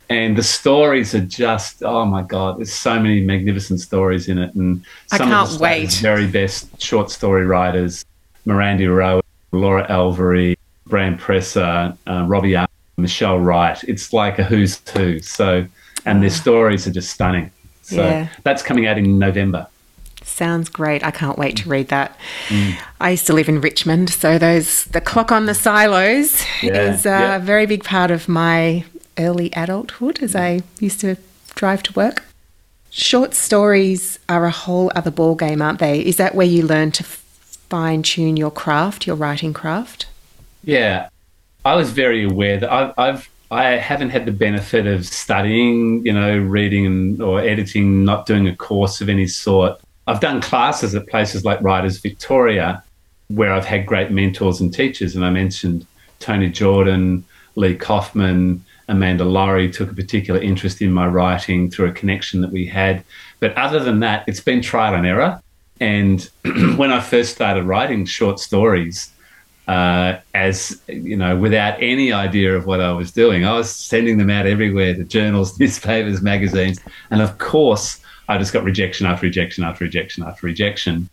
And the stories are just, oh my god, there's so many magnificent stories in it, and some of the wait. very best short story writers: Mirandi Riwoe, Laura Elvery, Bram Presser, uh, Robbie Arnott, Michelle Wright. It's like a who's who. So, and their stories are just stunning. So yeah. that's coming out in November. Sounds great. I can't wait to read that. Mm. I used to live in Richmond, so those the clock on the silos yeah, is a yeah. very big part of my early adulthood as I used to drive to work. Short stories are a whole other ball game, aren't they? Is that where you learn to fine tune your craft, your writing craft? Yeah, I was very aware that I've, I've I haven't had the benefit of studying, you know, reading or editing, not doing a course of any sort. I've done classes at places like Writers Victoria, where I've had great mentors and teachers. And I mentioned Toni Jordan, Lee Kofman, Amanda Laurie took a particular interest in my writing through a connection that we had. But other than that, it's been trial and error. And when I first started writing short stories, uh, as you know, without any idea of what I was doing. I was sending them out everywhere to journals, newspapers, magazines, and of course, I just got rejection after rejection after rejection after rejection.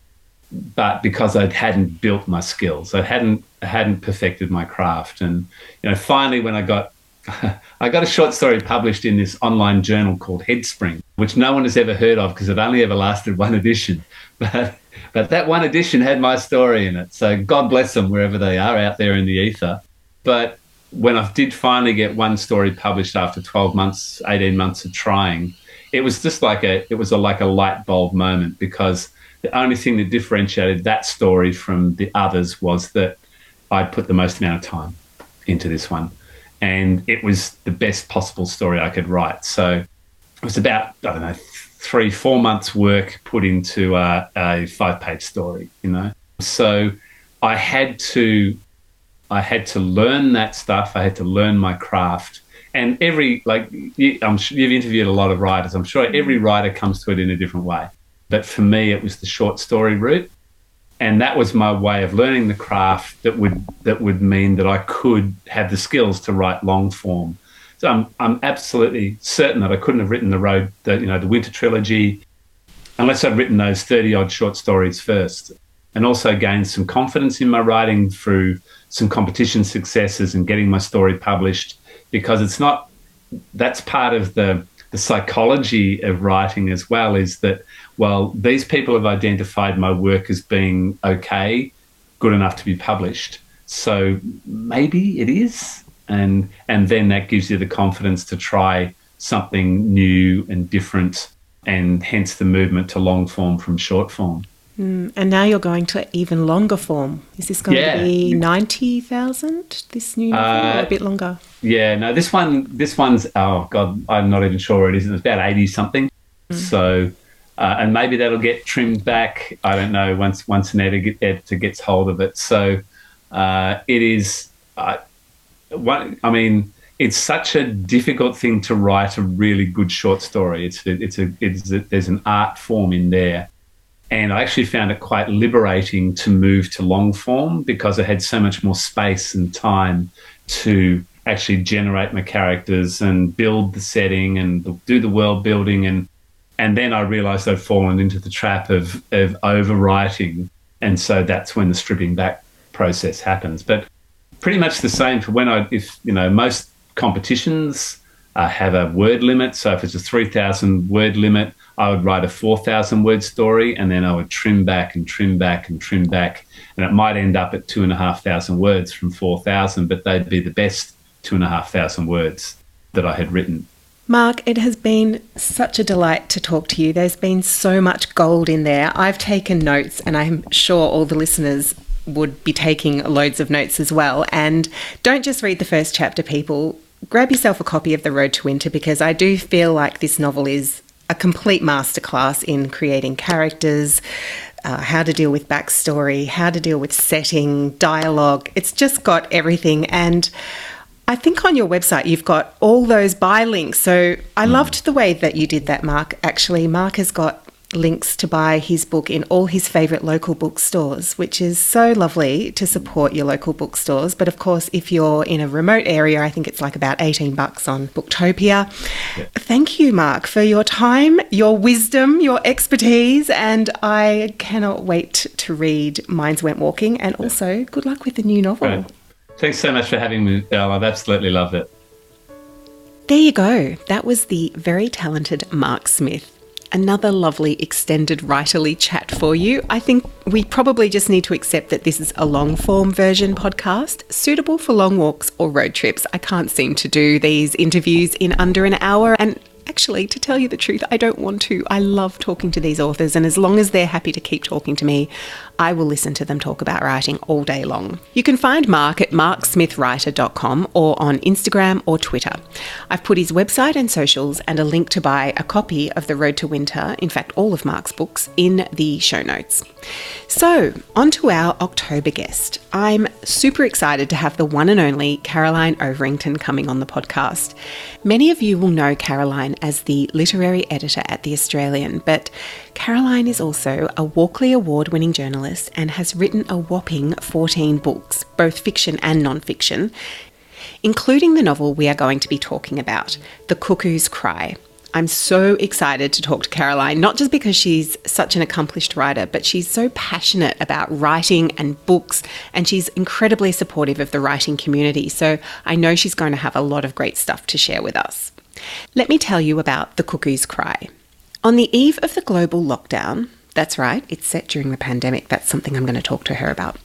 But because I hadn't built my skills, I hadn't hadn't perfected my craft, and you know, finally, when I got I got a short story published in this online journal called Headspring, which no one has ever heard of because it only ever lasted one edition. But but that one edition had my story in it. So God bless them wherever they are out there in the ether. But when I did finally get one story published after 12 months, 18 months of trying, it was just like a it was a, like a light bulb moment because the only thing that differentiated that story from the others was that I'd put the most amount of time into this one. And it was the best possible story I could write. So it was about, I don't know, three, four months' work put into uh, a five-page story. You know, so I had to, I had to learn that stuff. I had to learn my craft. And every like, you, I'm sure you've interviewed a lot of writers. I'm sure every writer comes to it in a different way. But for me, it was the short story route, and that was my way of learning the craft. That would that would mean that I could have the skills to write long form so I'm, I'm absolutely certain that I couldn't have written the road, the, you know, the Winter trilogy, unless I'd written those 30 odd short stories first. And also gained some confidence in my writing through some competition successes and getting my story published because it's not, that's part of the, the psychology of writing as well is that, well, these people have identified my work as being okay, good enough to be published. So maybe it is and and then that gives you the confidence to try something new and different and hence the movement to long form from short form. Mm, and now you're going to even longer form. Is this going yeah. to be 90,000 this new uh, or a bit longer? yeah no this one this one's oh god i'm not even sure where it is. It's about 80 something. Mm. so uh, and maybe that'll get trimmed back. I don't know once once an editor, editor gets hold of it. So uh, it is uh, I mean, it's such a difficult thing to write a really good short story. It's a, it's a, it's a, there's an art form in there, and I actually found it quite liberating to move to long form because I had so much more space and time to actually generate my characters and build the setting and do the world building. And and then I realized I'd fallen into the trap of of overwriting. And so that's when the stripping back process happens. But pretty much the same for when I, if, you know, most competitions uh, have a word limit. So if it's a 3,000 word limit, I would write a 4,000 word story and then I would trim back and trim back and trim back. And it might end up at two and a half thousand words from 4,000, but they'd be the best two and a half thousand words that I had written. Mark, it has been such a delight to talk to you. There's been so much gold in there. I've taken notes, and I'm sure all the listeners would be taking loads of notes as well. And don't just read the first chapter, people. Grab yourself a copy of The Road to Winter because I do feel like this novel is a complete masterclass in creating characters, uh, how to deal with backstory, how to deal with setting, dialogue. It's just got everything. And I think on your website you've got all those buy links. So I mm. loved the way that you did that, Mark. Actually, Mark has got links to buy his book in all his favourite local bookstores, which is so lovely to support your local bookstores. But of course, if you're in a remote area, I think it's like about 18 bucks on Booktopia. Yeah. Thank you, Mark, for your time, your wisdom, your expertise, and I cannot wait to read Minds Went Walking. And also, good luck with the new novel. Right. Thanks so much for having me. I've absolutely loved it. There you go. That was the very talented Mark Smith. Another lovely extended writerly chat for you. I think we probably just need to accept that this is a long form version podcast, suitable for long walks or road trips. I can't seem to do these interviews in under an hour, and actually, to tell you the truth, I don't want to. I love talking to these authors, and as long as they're happy to keep talking to me, I will listen to them talk about writing all day long. You can find Mark at marksmithwriter.com or on Instagram or Twitter. I've put his website and socials and a link to buy a copy of The Road to Winter, in fact, all of Mark's books, in the show notes. So, on to our October guest. I'm super excited to have the one and only Caroline Overington coming on the podcast. Many of you will know Caroline as the literary editor at The Australian, but Caroline is also a Walkley Award winning journalist and has written a whopping 14 books, both fiction and non fiction, including the novel we are going to be talking about, The Cuckoo's Cry. I'm so excited to talk to Caroline, not just because she's such an accomplished writer, but she's so passionate about writing and books, and she's incredibly supportive of the writing community. So I know she's going to have a lot of great stuff to share with us. Let me tell you about The Cuckoo's Cry. On the eve of the global lockdown, that's right, it's set during the pandemic, that's something I'm going to talk to her about.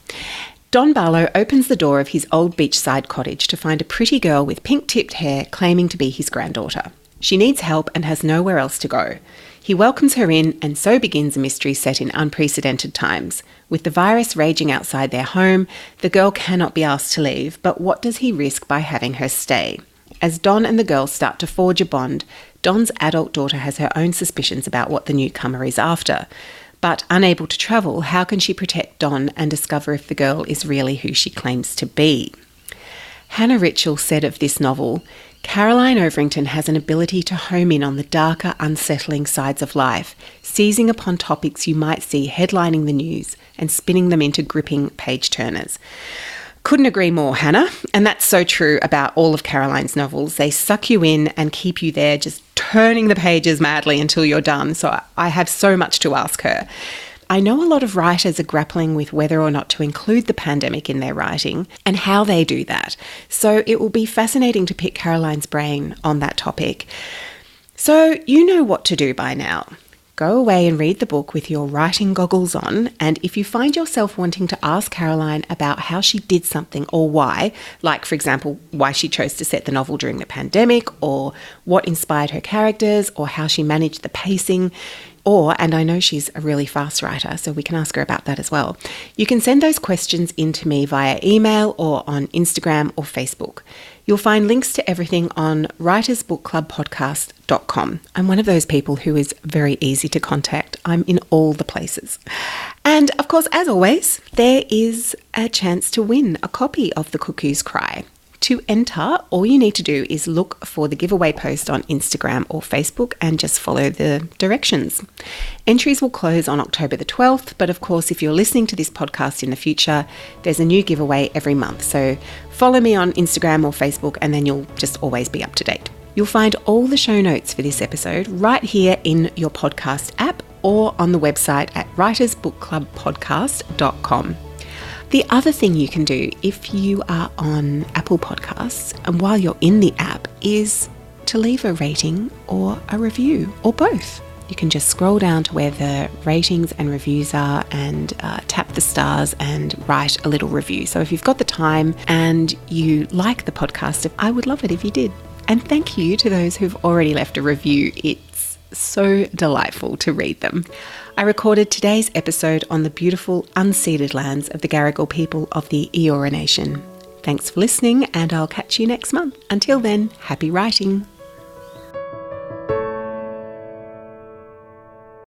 Don Barlow opens the door of his old beachside cottage to find a pretty girl with pink tipped hair claiming to be his granddaughter. She needs help and has nowhere else to go. He welcomes her in, and so begins a mystery set in unprecedented times. With the virus raging outside their home, the girl cannot be asked to leave, but what does he risk by having her stay? As Don and the girl start to forge a bond, Don's adult daughter has her own suspicions about what the newcomer is after. But unable to travel, how can she protect Don and discover if the girl is really who she claims to be? Hannah Richell said of this novel Caroline Overington has an ability to home in on the darker, unsettling sides of life, seizing upon topics you might see headlining the news and spinning them into gripping page turners. Couldn't agree more, Hannah. And that's so true about all of Caroline's novels. They suck you in and keep you there, just turning the pages madly until you're done. So I have so much to ask her. I know a lot of writers are grappling with whether or not to include the pandemic in their writing and how they do that. So it will be fascinating to pick Caroline's brain on that topic. So you know what to do by now. Go away and read the book with your writing goggles on, and if you find yourself wanting to ask Caroline about how she did something or why, like for example, why she chose to set the novel during the pandemic, or what inspired her characters, or how she managed the pacing, or, and I know she's a really fast writer, so we can ask her about that as well. You can send those questions in to me via email or on Instagram or Facebook. You'll find links to everything on writersbookclubpodcast.com. I'm one of those people who is very easy to contact. I'm in all the places. And of course, as always, there is a chance to win a copy of The Cuckoo's Cry. To enter, all you need to do is look for the giveaway post on Instagram or Facebook and just follow the directions. Entries will close on October the 12th, but of course, if you're listening to this podcast in the future, there's a new giveaway every month. So follow me on Instagram or Facebook, and then you'll just always be up to date. You'll find all the show notes for this episode right here in your podcast app or on the website at writersbookclubpodcast.com. The other thing you can do if you are on Apple Podcasts and while you're in the app is to leave a rating or a review or both. You can just scroll down to where the ratings and reviews are and uh, tap the stars and write a little review. So if you've got the time and you like the podcast, I would love it if you did. And thank you to those who've already left a review. It's so delightful to read them. I recorded today's episode on the beautiful unceded lands of the Gadigal people of the Eora Nation. Thanks for listening, and I'll catch you next month. Until then, happy writing.